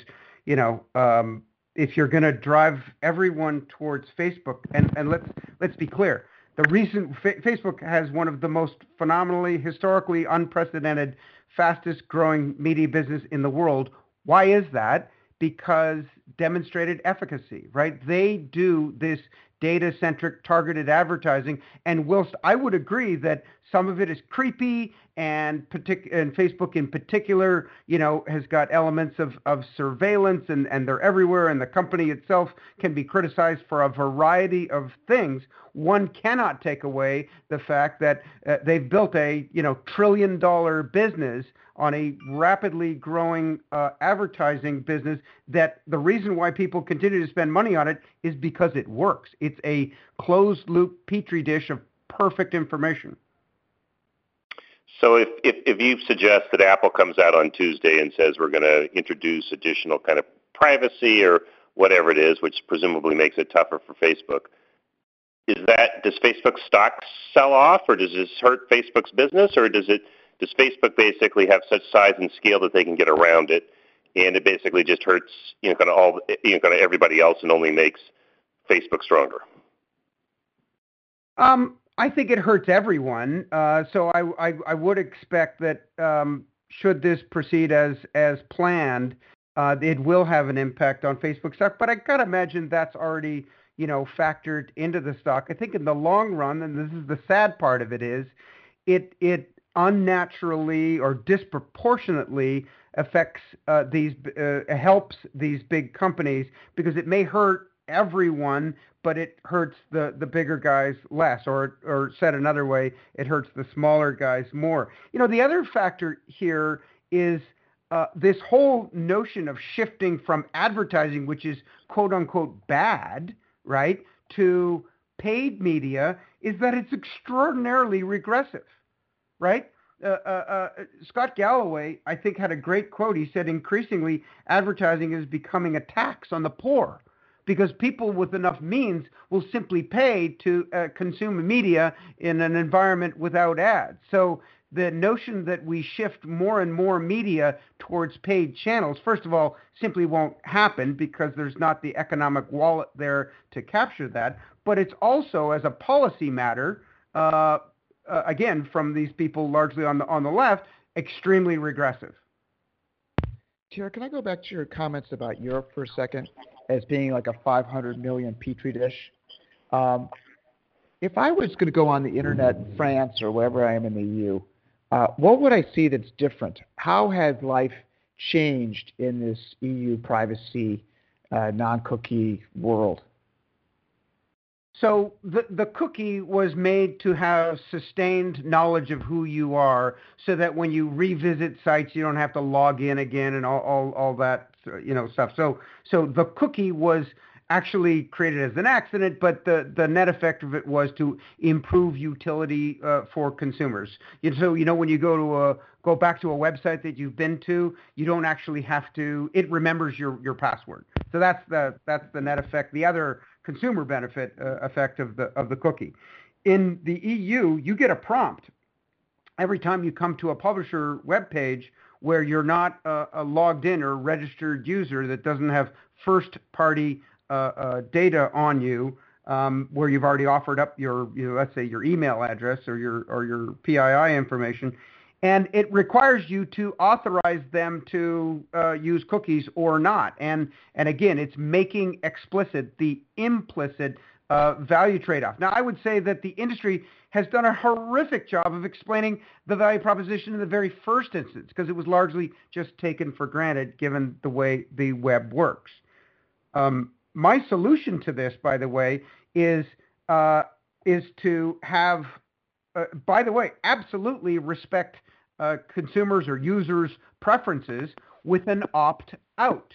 you know, um, if you're going to drive everyone towards Facebook, and, and let's let's be clear, the recent Fa- Facebook has one of the most phenomenally, historically unprecedented, fastest growing media business in the world. Why is that? Because demonstrated efficacy, right? They do this data centric targeted advertising. And whilst I would agree that some of it is creepy and partic- and Facebook in particular, you know, has got elements of, of surveillance and, and they're everywhere and the company itself can be criticized for a variety of things. One cannot take away the fact that uh, they've built a, you know, trillion dollar business on a rapidly growing uh, advertising business that the reason why people continue to spend money on it is because it works. It's a closed loop petri dish of perfect information. So if, if, if you suggest that Apple comes out on Tuesday and says we're going to introduce additional kind of privacy or whatever it is, which presumably makes it tougher for Facebook, is that does Facebook stock sell off, or does this hurt Facebook's business, or does it does Facebook basically have such size and scale that they can get around it, and it basically just hurts you know kind of all you know kind of everybody else and only makes Facebook stronger? Um, I think it hurts everyone. Uh, so I, I, I would expect that um, should this proceed as as planned, uh, it will have an impact on Facebook stock. But I gotta imagine that's already you know factored into the stock. I think in the long run, and this is the sad part of it is, it it unnaturally or disproportionately affects uh, these uh, helps these big companies because it may hurt everyone, but it hurts the, the bigger guys less, or or said another way, it hurts the smaller guys more. You know, the other factor here is uh, this whole notion of shifting from advertising, which is quote unquote bad, right, to paid media, is that it's extraordinarily regressive, right? Uh, uh, uh, Scott Galloway, I think, had a great quote. He said, increasingly, advertising is becoming a tax on the poor because people with enough means will simply pay to uh, consume media in an environment without ads. So the notion that we shift more and more media towards paid channels, first of all, simply won't happen because there's not the economic wallet there to capture that. But it's also, as a policy matter, uh, uh, again, from these people largely on the on the left, extremely regressive. Tara, can I go back to your comments about Europe for a second? as being like a 500 million petri dish. Um, if I was going to go on the internet in France or wherever I am in the EU, uh, what would I see that's different? How has life changed in this EU privacy uh, non-cookie world? So the the cookie was made to have sustained knowledge of who you are, so that when you revisit sites, you don't have to log in again and all all, all that you know stuff. So so the cookie was actually created as an accident, but the, the net effect of it was to improve utility uh, for consumers. And so you know when you go to a go back to a website that you've been to, you don't actually have to. It remembers your your password. So that's the that's the net effect. The other consumer benefit uh, effect of the of the cookie. In the EU, you get a prompt every time you come to a publisher web page where you're not a, logged in or registered user that doesn't have first party uh, uh, data on you. Um, where you've already offered up your, you know, let's say your email address or your or your PII information, and it requires you to authorize them to uh, use cookies or not. And and again, it's making explicit the implicit uh, value trade-off. Now, I would say that the industry has done a horrific job of explaining the value proposition in the very first instance because it was largely just taken for granted given the way the web works. Um, my solution to this, by the way, is uh, is to have, uh, by the way, absolutely respect uh, consumers or users' preferences with an opt out.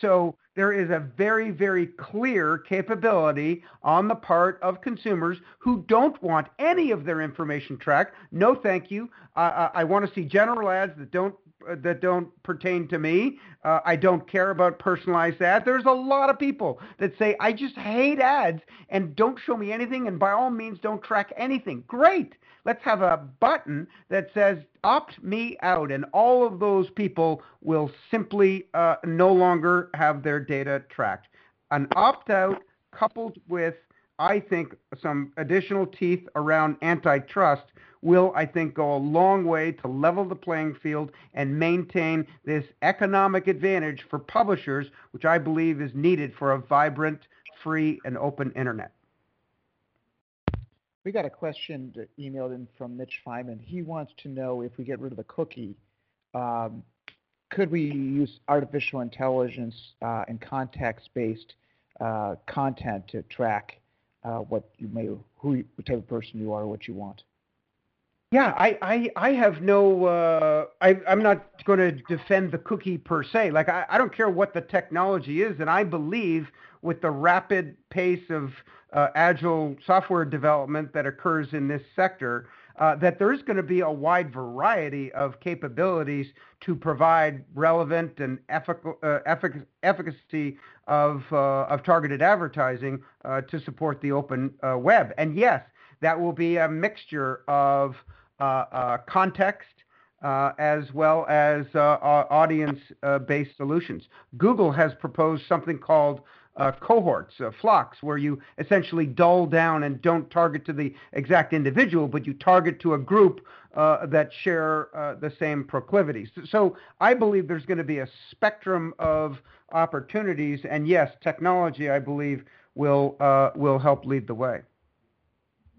So there is a very, very clear capability on the part of consumers who don't want any of their information tracked. No, thank you. Uh, I want to see general ads that don't uh, that don't pertain to me. Uh, I don't care about personalized ads. There's a lot of people that say I just hate ads and don't show me anything, and by all means don't track anything. Great. Let's have a button that says opt me out, and all of those people will simply uh, no longer have their data tracked. An opt out coupled with, I think, some additional teeth around antitrust will, I think, go a long way to level the playing field and maintain this economic advantage for publishers, which I believe is needed for a vibrant, free, and open internet. We got a question emailed in from Mitch Feynman. He wants to know if we get rid of the cookie, um, could we use artificial intelligence uh, and context-based uh, content to track uh, what you may, who, what type of person you are, what you want? Yeah, I, I, I have no, uh, I, I'm not going to defend the cookie per se. Like, I, I don't care what the technology is, and I believe with the rapid pace of uh, agile software development that occurs in this sector, uh, that there's going to be a wide variety of capabilities to provide relevant and ethical, uh, effic- efficacy of, uh, of targeted advertising uh, to support the open uh, web. And yes, that will be a mixture of context uh, as well as uh, audience-based solutions. Google has proposed something called uh, cohorts, uh, flocks, where you essentially dull down and don't target to the exact individual, but you target to a group uh, that share uh, the same proclivities. So I believe there's going to be a spectrum of opportunities, and yes, technology, I believe, will uh, will help lead the way.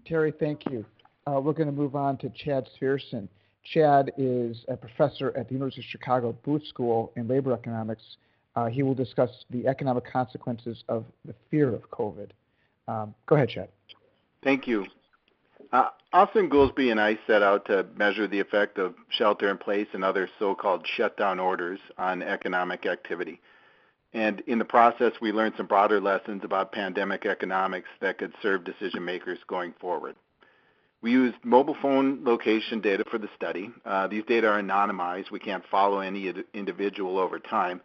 Terry, thank you. Uh, we're going to move on to Chad Syverson. Chad is a professor at the University of Chicago Booth School in Labor Economics uh, he will discuss the economic consequences of the fear of COVID. Um, go ahead, Chad. Thank you. Uh, Austan Goolsbee and I set out to measure the effect of shelter in place and other so-called shutdown orders on economic activity. And in the process, we learned some broader lessons about pandemic economics that could serve decision makers going forward. We used mobile phone location data for the study. Uh, these data are anonymized. We can't follow any individual over time.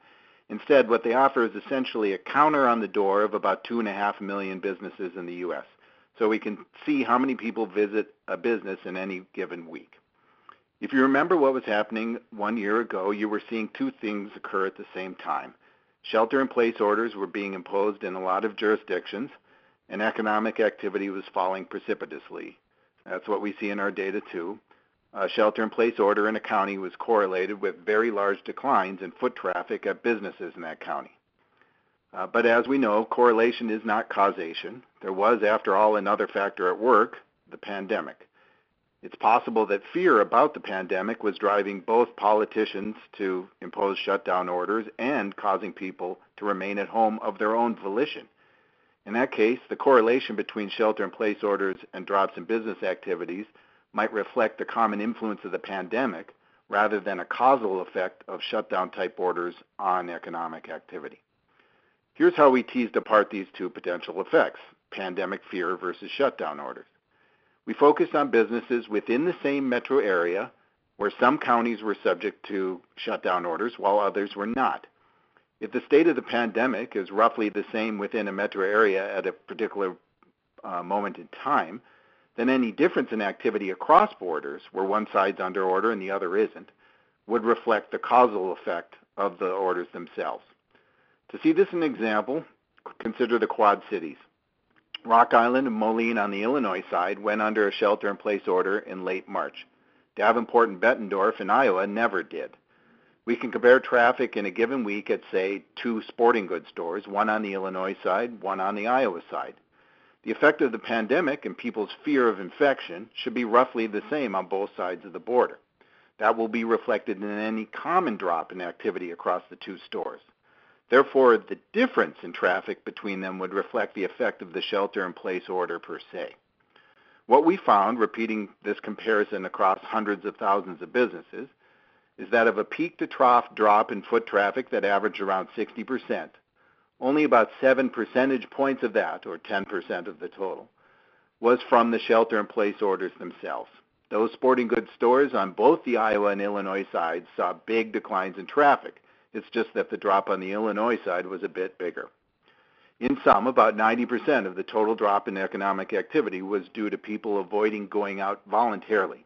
Instead, what they offer is essentially a counter on the door of about 2.5 million businesses in the U.S. So we can see how many people visit a business in any given week. If you remember what was happening one year ago, you were seeing two things occur at the same time. Shelter in place orders were being imposed in a lot of jurisdictions, and economic activity was falling precipitously. That's what we see in our data too A shelter-in-place order in a county was correlated with very large declines in foot traffic at businesses in that county. Uh, but as we know, correlation is not causation. There was, after all, another factor at work, the pandemic. It's possible that fear about the pandemic was driving both politicians to impose shutdown orders and causing people to remain at home of their own volition. In that case, the correlation between shelter in place orders and drops in business activities might reflect the common influence of the pandemic rather than a causal effect of shutdown type orders on economic activity. Here's how we teased apart these two potential effects, pandemic fear versus shutdown orders. We focused on businesses within the same metro area where some counties were subject to shutdown orders while others were not. If the state of the pandemic is roughly the same within a metro area at a particular uh, moment in time, then any difference in activity across borders, where one side's under order and the other isn't, would reflect the causal effect of the orders themselves. To see this in an example, consider the Quad Cities. Rock Island and Moline on the Illinois side went under a shelter-in-place order in late March. Davenport and Bettendorf in Iowa never did. We can compare traffic in a given week at, say, two sporting goods stores, one on the Illinois side, one on the Iowa side. The effect of the pandemic and people's fear of infection should be roughly the same on both sides of the border. That will be reflected in any common drop in activity across the two stores. Therefore, the difference in traffic between them would reflect the effect of the shelter in place order per se. What we found, repeating this comparison across hundreds of thousands of businesses, is that of a peak to trough drop in foot traffic that averaged around 60%, only about 7 percentage points of that, or 10% of the total, was from the shelter in place orders themselves. Those sporting goods stores on both the Iowa and Illinois sides saw big declines in traffic. It's just that the drop on the Illinois side was a bit bigger. In sum, about 90% of the total drop in economic activity was due to people avoiding going out voluntarily.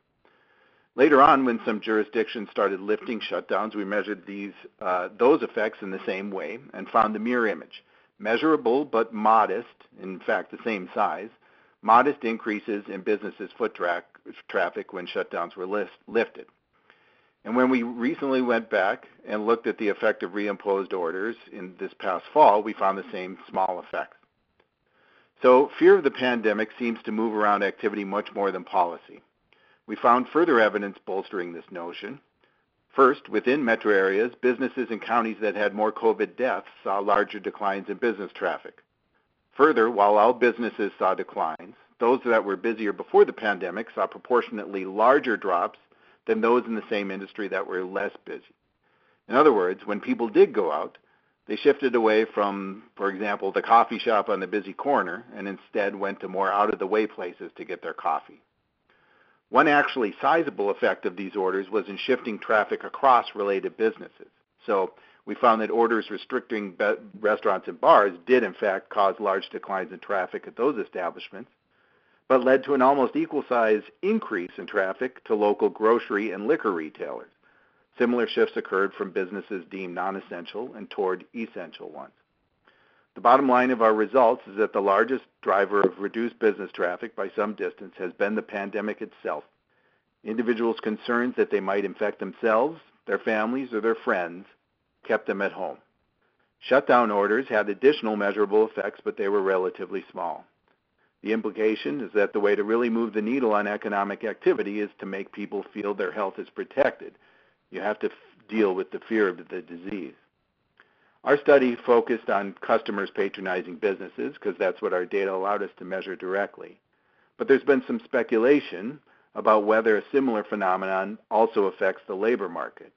Later on, when some jurisdictions started lifting shutdowns, we measured these, uh, those effects in the same way and found the mirror image. Measurable but modest, in fact, the same size, modest increases in businesses' foot tra- traffic when shutdowns were list- lifted. And when we recently went back and looked at the effect of reimposed orders in this past fall, we found the same small effects. So fear of the pandemic seems to move around activity much more than policy. We found further evidence bolstering this notion. First, within metro areas, businesses and counties that had more COVID deaths saw larger declines in business traffic. Further, while all businesses saw declines, those that were busier before the pandemic saw proportionately larger drops than those in the same industry that were less busy. In other words, when people did go out, they shifted away from, for example, the coffee shop on the busy corner and instead went to more out of the way places to get their coffee. One actually sizable effect of these orders was in shifting traffic across related businesses. So we found that orders restricting restaurants and bars did in fact cause large declines in traffic at those establishments, but led to an almost equal size increase in traffic to local grocery and liquor retailers. Similar shifts occurred from businesses deemed non-essential and toward essential ones. The bottom line of our results is that the largest driver of reduced business traffic by some distance has been the pandemic itself. Individuals' concerns that they might infect themselves, their families, or their friends kept them at home. Shutdown orders had additional measurable effects, but they were relatively small. The implication is that the way to really move the needle on economic activity is to make people feel their health is protected. You have to f- deal with the fear of the disease. Our study focused on customers patronizing businesses because that's what our data allowed us to measure directly. But there's been some speculation about whether a similar phenomenon also affects the labor market.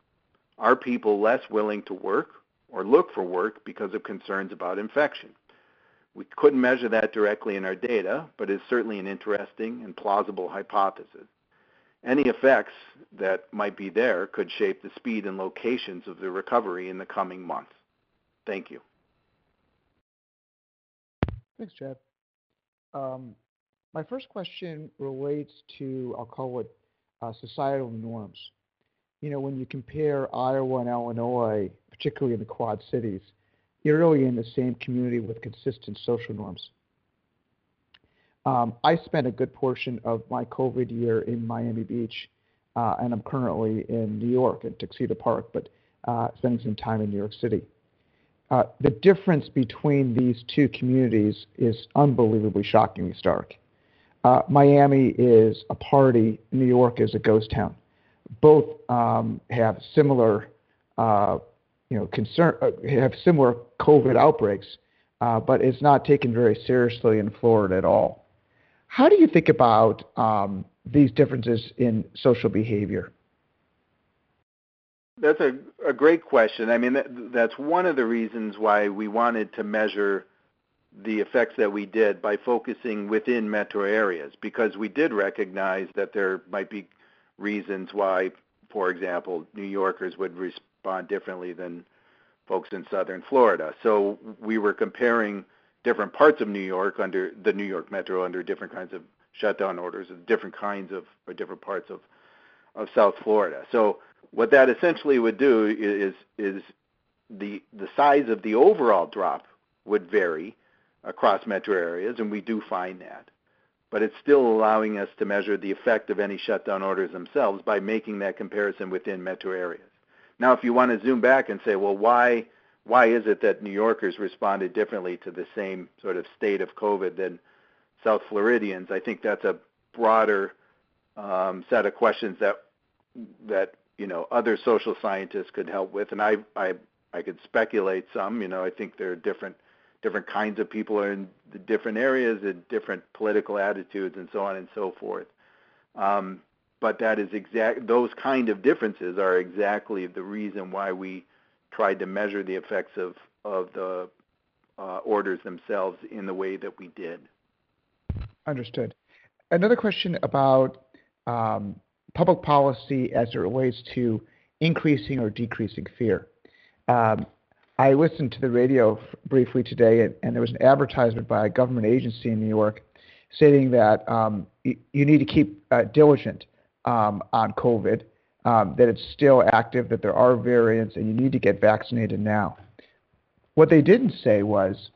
Are people less willing to work or look for work because of concerns about infection? We couldn't measure that directly in our data, but it's certainly an interesting and plausible hypothesis. Any effects that might be there could shape the speed and locations of the recovery in the coming months. Thank you. Thanks, Chad. Um, my first question relates to, I'll call it uh, societal norms. You know, when you compare Iowa and Illinois, particularly in the Quad Cities, you're really in the same community with consistent social norms. Um, I spent a good portion of my COVID year in Miami Beach, uh, and I'm currently in New York at Tuxedo Park, but uh, spending some time in New York City. Uh, the difference between these two communities is unbelievably shockingly stark. Uh, Miami is a party, New York is a ghost town. Both um, have similar, uh, you know, concern, uh, have similar COVID outbreaks, uh, but it's not taken very seriously in Florida at all. How do you think about um, these differences in social behavior? That's a, a great question. I mean, that, that's one of the reasons why we wanted to measure the effects that we did by focusing within metro areas, because we did recognize that there might be reasons why, for example, New Yorkers would respond differently than folks in southern Florida. So we were comparing different parts of New York under the New York Metro under different kinds of shutdown orders, and different kinds of or different parts of of South Florida. So what that essentially would do is is the the size of the overall drop would vary across metro areas, and we do find that. but it's still allowing us to measure the effect of any shutdown orders themselves by making that comparison within metro areas. Now, if you want to zoom back and say, well, why why is it that New Yorkers responded differently to the same sort of state of COVID than South Floridians? I think that's a broader um, set of questions that that you know other social scientists could help with, and I I I could speculate some. You know, I think there are different different kinds of people are in different areas and different political attitudes and so on and so forth. Um, but that is exact; those kind of differences are exactly the reason why we tried to measure the effects of of the uh, orders themselves in the way that we did. Understood. Another question about um, public policy as it relates to increasing or decreasing fear. Um, I listened to the radio briefly today, and, and, there was an advertisement by a government agency in New York stating that um, you, you, need to keep uh, diligent um, on COVID, um, that it's still active, that there are variants, and you need to get vaccinated now. What they didn't say was,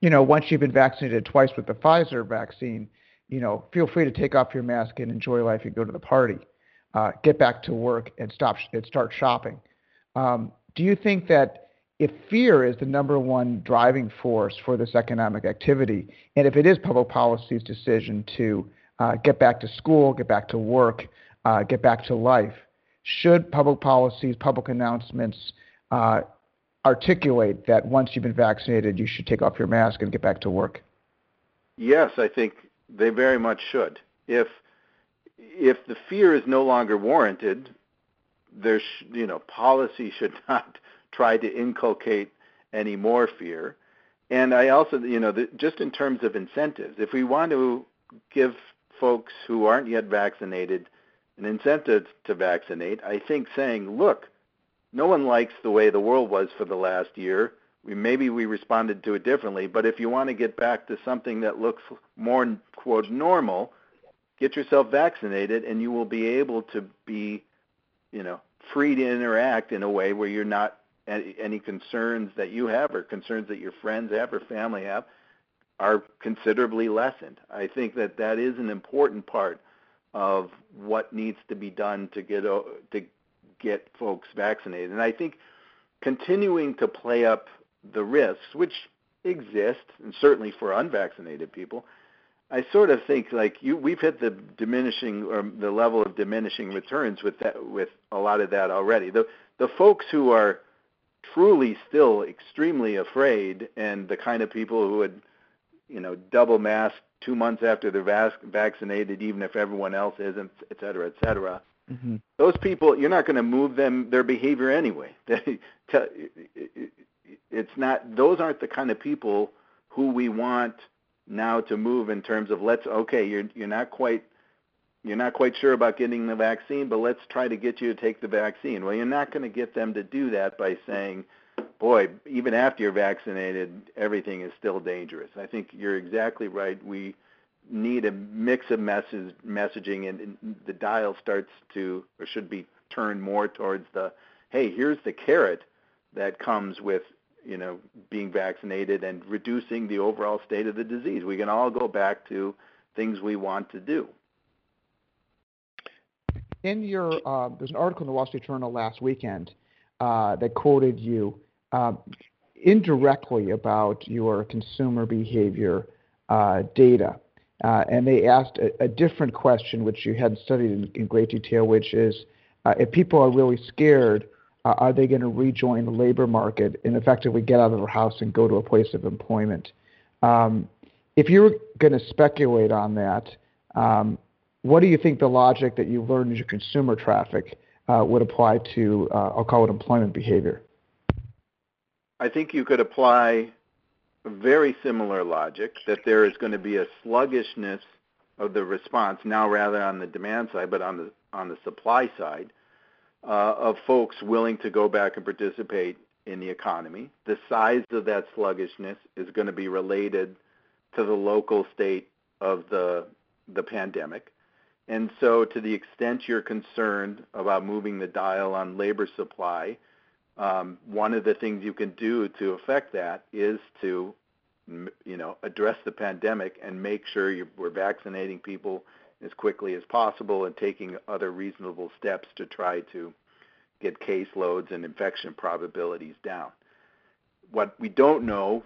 you know, once you've been vaccinated twice with the Pfizer vaccine, you know, feel free to take off your mask and enjoy life and go to the party. Uh, get back to work and stop and start shopping. Um, do you think that if fear is the number one driving force for this economic activity, and if it is public policy's decision to uh, get back to school, get back to work, uh, get back to life, should public policies, public announcements uh, articulate that once you've been vaccinated, you should take off your mask and get back to work? Yes, I think they very much should. If if the fear is no longer warranted, there's you know policy (laughs) should not try to inculcate any more fear. And I also you know the, just in terms of incentives, if we want to give folks who aren't yet vaccinated an incentive to vaccinate, I think saying, look, no one likes the way the world was for the last year we maybe we responded to it differently. But if you want to get back to something that looks more quote normal, get yourself vaccinated, and you will be able to be, you know, free to interact in a way where you're not any concerns that you have or concerns that your friends have or family have are considerably lessened. I think that that is an important part of what needs to be done to get to get folks vaccinated. And I think continuing to play up the risks, which exist, and certainly for unvaccinated people, I sort of think like you, we've hit the diminishing or the level of diminishing returns with that, with a lot of that already. The the folks who are truly still extremely afraid, and the kind of people who would, you know, double mask two months after they're vac- vaccinated, even if everyone else isn't, et cetera, et cetera. Mm-hmm. Those people, you're not going to move them their behavior anyway. (laughs) They, it's not those aren't the kind of people who we want now to move in terms of let's okay you're you're not quite you're not quite sure about getting the vaccine but let's try to get you to take the vaccine well you're not going to get them to do that by saying boy even after you're vaccinated everything is still dangerous i think you're exactly right we need a mix of message messaging and, and the dial starts to or should be turned more towards the hey here's the carrot that comes with you know, being vaccinated and reducing the overall state of the disease. We can all go back to things we want to do. In your, uh, there's an article in the Wall Street Journal last weekend uh, that quoted you indirectly about your consumer behavior uh, data. Uh, and they asked a, a, different question, which you hadn't studied in, in great detail, which is uh, if people are really scared uh, are they going to rejoin the labor market and effectively get out of their house and go to a place of employment? Um, if you were going to speculate on that, um, what do you think the logic that you learned in your consumer traffic uh, would apply to, uh, I'll call it employment behavior? I think you could apply very similar logic that there is going to be a sluggishness of the response now rather on the demand side, but on the on the supply side, uh, of folks willing to go back and participate in the economy. The size of that sluggishness is going to be related to the local state of the the pandemic. And so to the extent you're concerned about moving the dial on labor supply, um, one of the things you can do to affect that is to you know, address the pandemic and make sure we're vaccinating people as quickly as possible and taking other reasonable steps to try to get caseloads and infection probabilities down. What we don't know,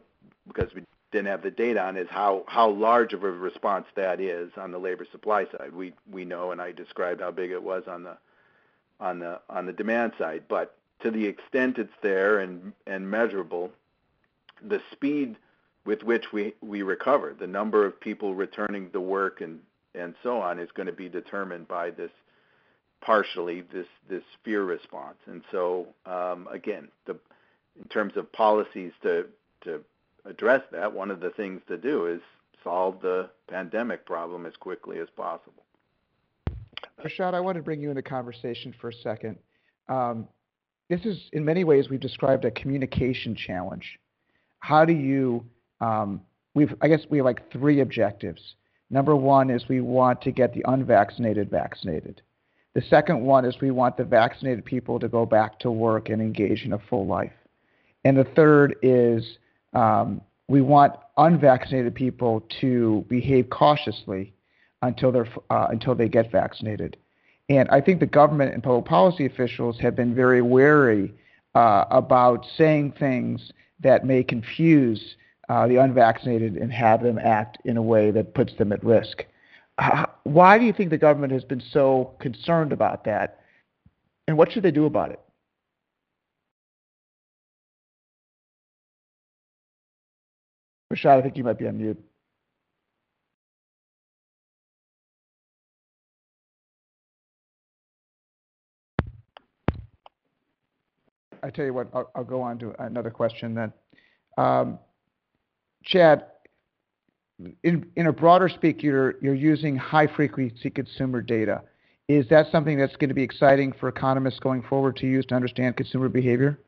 because we didn't have the data on, is how, how large of a response that is on the labor supply side. We we know, and I described how big it was on the on the on the demand side. But to the extent it's there and and measurable, the speed with which we, we recover, the number of people returning to work and, and so on is going to be determined by this partially this this fear response. And so um, again, the in terms of policies to to address that, one of the things to do is solve the pandemic problem as quickly as possible. Rishad, I want to bring you into conversation for a second. Um, this is, in many ways, we've described a communication challenge. How do you, um, we've, I guess we have like three objectives. Number one is we want to get the unvaccinated vaccinated. The second one is we want the vaccinated people to go back to work and engage in a full life. And the third is um, we want unvaccinated people to behave cautiously until they're uh, until they get vaccinated. And I think the government and public policy officials have been very wary uh, about saying things that may confuse uh, the unvaccinated and have them act in a way that puts them at risk. why do you think the government has been so concerned about that? And what should they do about it? Rishad, I think you might be on mute. I tell you what, I'll, I'll go on to another question then. Um, Chad, in, in a broader speak, you're, you're using high frequency consumer data. Is that something that's going to be exciting for economists going forward to use to understand consumer behavior?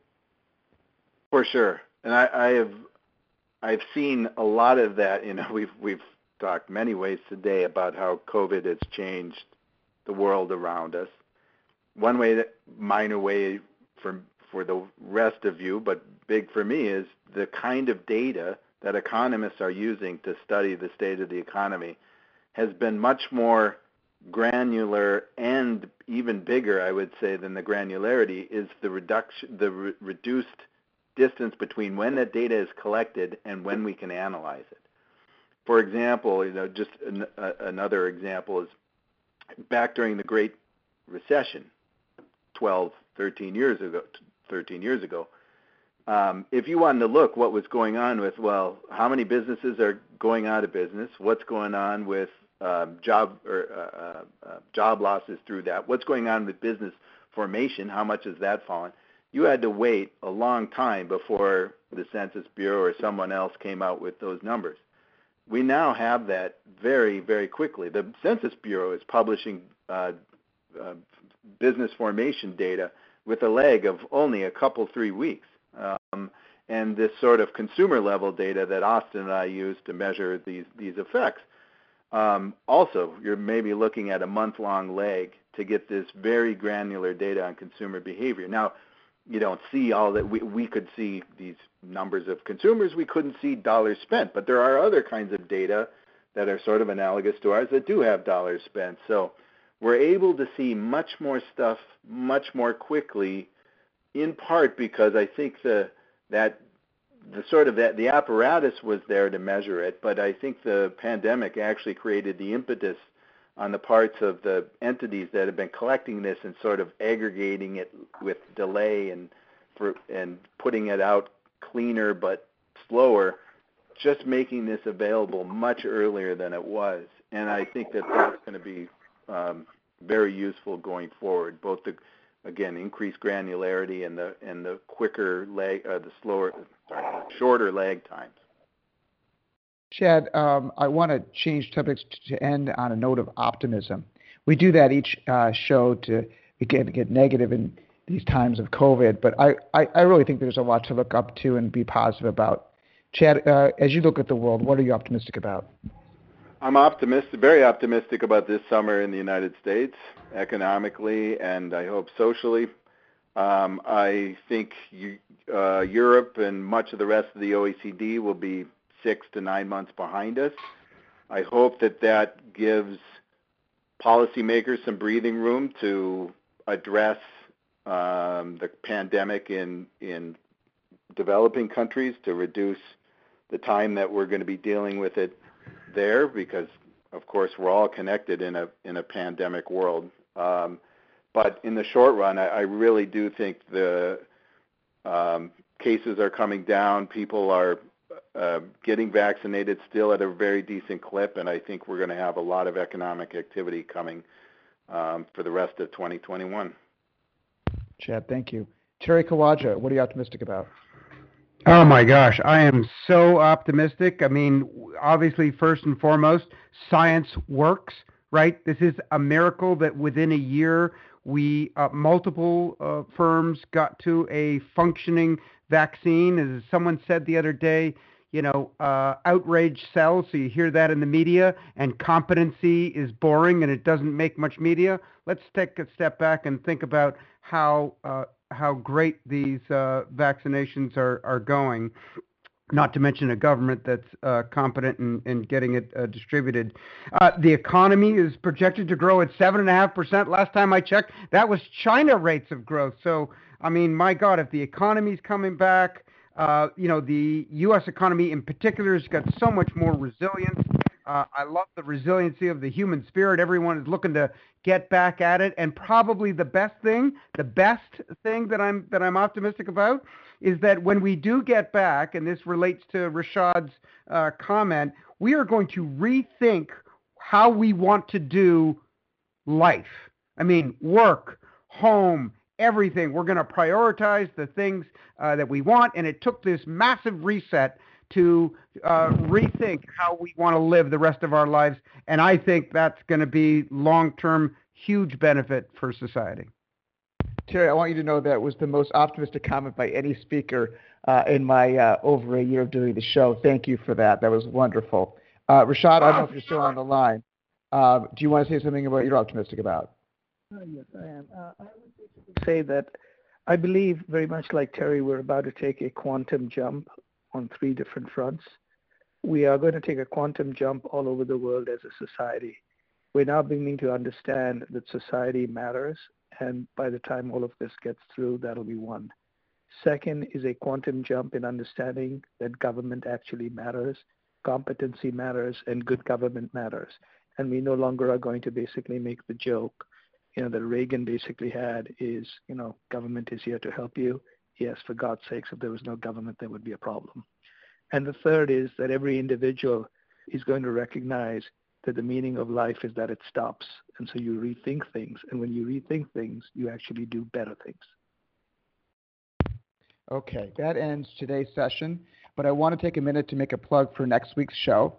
For sure. And I, I have I've seen a lot of that. You know, (laughs) we've we've talked many ways today about how COVID has changed the world around us. One way, that minor way for for the rest of you, but big for me, is the kind of data that economists are using to study the state of the economy has been much more granular and even bigger, I would say, than the granularity is the reduction, the re- reduced distance between when that data is collected and when we can analyze it. For example, you know, just an, uh, another example is back during the Great Recession, 12, 13 years ago. 13 years ago. Um, if you wanted to look what was going on with, well, how many businesses are going out of business? What's going on with um, job or uh, uh, uh job losses through that? What's going on with business formation? How much has that fallen? you had to wait a long time before the Census Bureau or someone else came out with those numbers. We now have that very, very quickly. The Census Bureau is publishing uh, uh, business formation data with a lag of only a couple, three weeks. Um, and this sort of consumer level data that Austan and I use to measure these, these effects. Um, also, you're maybe looking at a month long lag to get this very granular data on consumer behavior. Now, you don't see all that we we could see these numbers of consumers we couldn't see dollars spent but there are other kinds of data that are sort of analogous to ours that do have dollars spent so we're able to see much more stuff much more quickly in part because i think the that the sort of that the apparatus was there to measure it but i think the pandemic actually created the impetus on the parts of the entities that have been collecting this and sort of aggregating it with delay and for and putting it out cleaner but slower, just making this available much earlier than it was. And I think that that's going to be um, very useful going forward. Both the again increased granularity and the and the quicker lag, uh, the slower, sorry, shorter lag times. Chad, um, I want to change topics to end on a note of optimism. We do that each uh, show to get, get negative in these times of COVID, but I, I, I, really think there's a lot to look up to and be positive about. Chad, uh, as you look at the world, what are you optimistic about? I'm optimistic, very optimistic about this summer in the United States, economically and I hope socially. Um, I think uh, Europe and much of the rest of the OECD will be six to nine months behind us. I hope that that gives policymakers some breathing room to address um, the pandemic in in developing countries to reduce the time that we're going to be dealing with it there because of course we're all connected in a in a pandemic world. Um, but in the short run I, I really do think the um, cases are coming down. People are uh, getting vaccinated still at a very decent clip and I think we're going to have a lot of economic activity coming um, for the rest of 2021 Chad thank you. Terry Kawaja what are you optimistic about Oh my gosh, I am so optimistic. I mean, obviously, first and foremost, science works, right? This is a miracle that within a year, we uh, multiple uh, firms got to a functioning vaccine. As someone said the other day, you know, uh, outrage sells, so you hear that in the media, and competency is boring and it doesn't make much media. Let's take a step back and think about how uh, how great these uh, vaccinations are, are going, not to mention a government that's uh, competent in, in getting it uh, distributed. Uh, the economy is projected to grow at 7.5%. Last time I checked, that was China rates of growth. So, I mean, my God, if the economy's coming back, uh, you know, the U.S. economy in particular has got so much more resilience. Uh, I love the resiliency of the human spirit. Everyone is looking to get back at it, and probably the best thing, the best thing that I'm that I'm optimistic about, is that when we do get back, and this relates to Rishad's uh, comment, we are going to rethink how we want to do life. I mean, work, home, everything. We're going to prioritize the things uh, that we want, and it took this massive reset to uh, rethink how we want to live the rest of our lives. And I think that's going to be long term huge benefit for society. Terry, I want you to know that was the most optimistic comment by any speaker uh, in my uh, over a year of doing the show. Thank you for that. That was wonderful. Uh, Rishad, I don't know if you're still on the line. Uh, do you want to say something about what you're optimistic about? Uh, yes, I am. Uh, I would say that I believe very much like Terry, we're about to take a quantum jump on three different fronts. We are going to take a quantum jump all over the world as a society. We're now beginning to understand that society matters, and by the time all of this gets through, that'll be one. Second is a quantum jump in understanding that government actually matters, competency matters, and good government matters. And we no longer are going to basically make the joke, you know, that Reagan basically had is, you know, government is here to help you yes, for God's sakes, if there was no government, there would be a problem. And the third is that every individual is going to recognize that the meaning of life is that it stops. And so you rethink things. And when you rethink things, you actually do better things. Okay, that ends today's session. But I want to take a minute to make a plug for next week's show.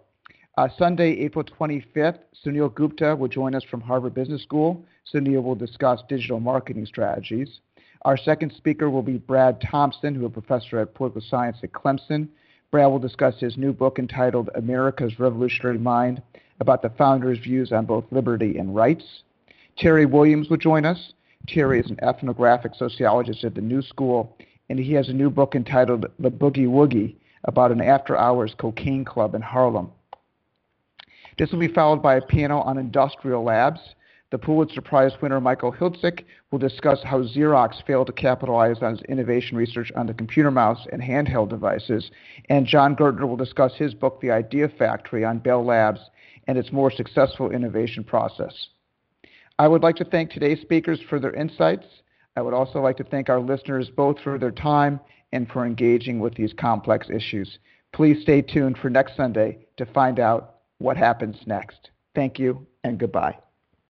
Uh, Sunday, April 25th, Sunil Gupta will join us from Harvard Business School. Sunil will discuss digital marketing strategies. Our second speaker will be Brad Thompson, who is a professor at political science at Clemson. Brad will discuss his new book entitled America's Revolutionary Mind about the founder's views on both liberty and rights. Terry Williams will join us. Terry is an ethnographic sociologist at the New School, and he has a new book entitled The Boogie Woogie about an after hours cocaine club in Harlem. This will be followed by a panel on industrial labs the Pulitzer Prize winner Michael Hiltzik will discuss how Xerox failed to capitalize on its innovation research on the computer mouse and handheld devices. And Jon Gertner will discuss his book, The Idea Factory, on Bell Labs and its more successful innovation process. I would like to thank today's speakers for their insights. I would also like to thank our listeners both for their time and for engaging with these complex issues. Please stay tuned for next Sunday to find out what happens next. Thank you and goodbye.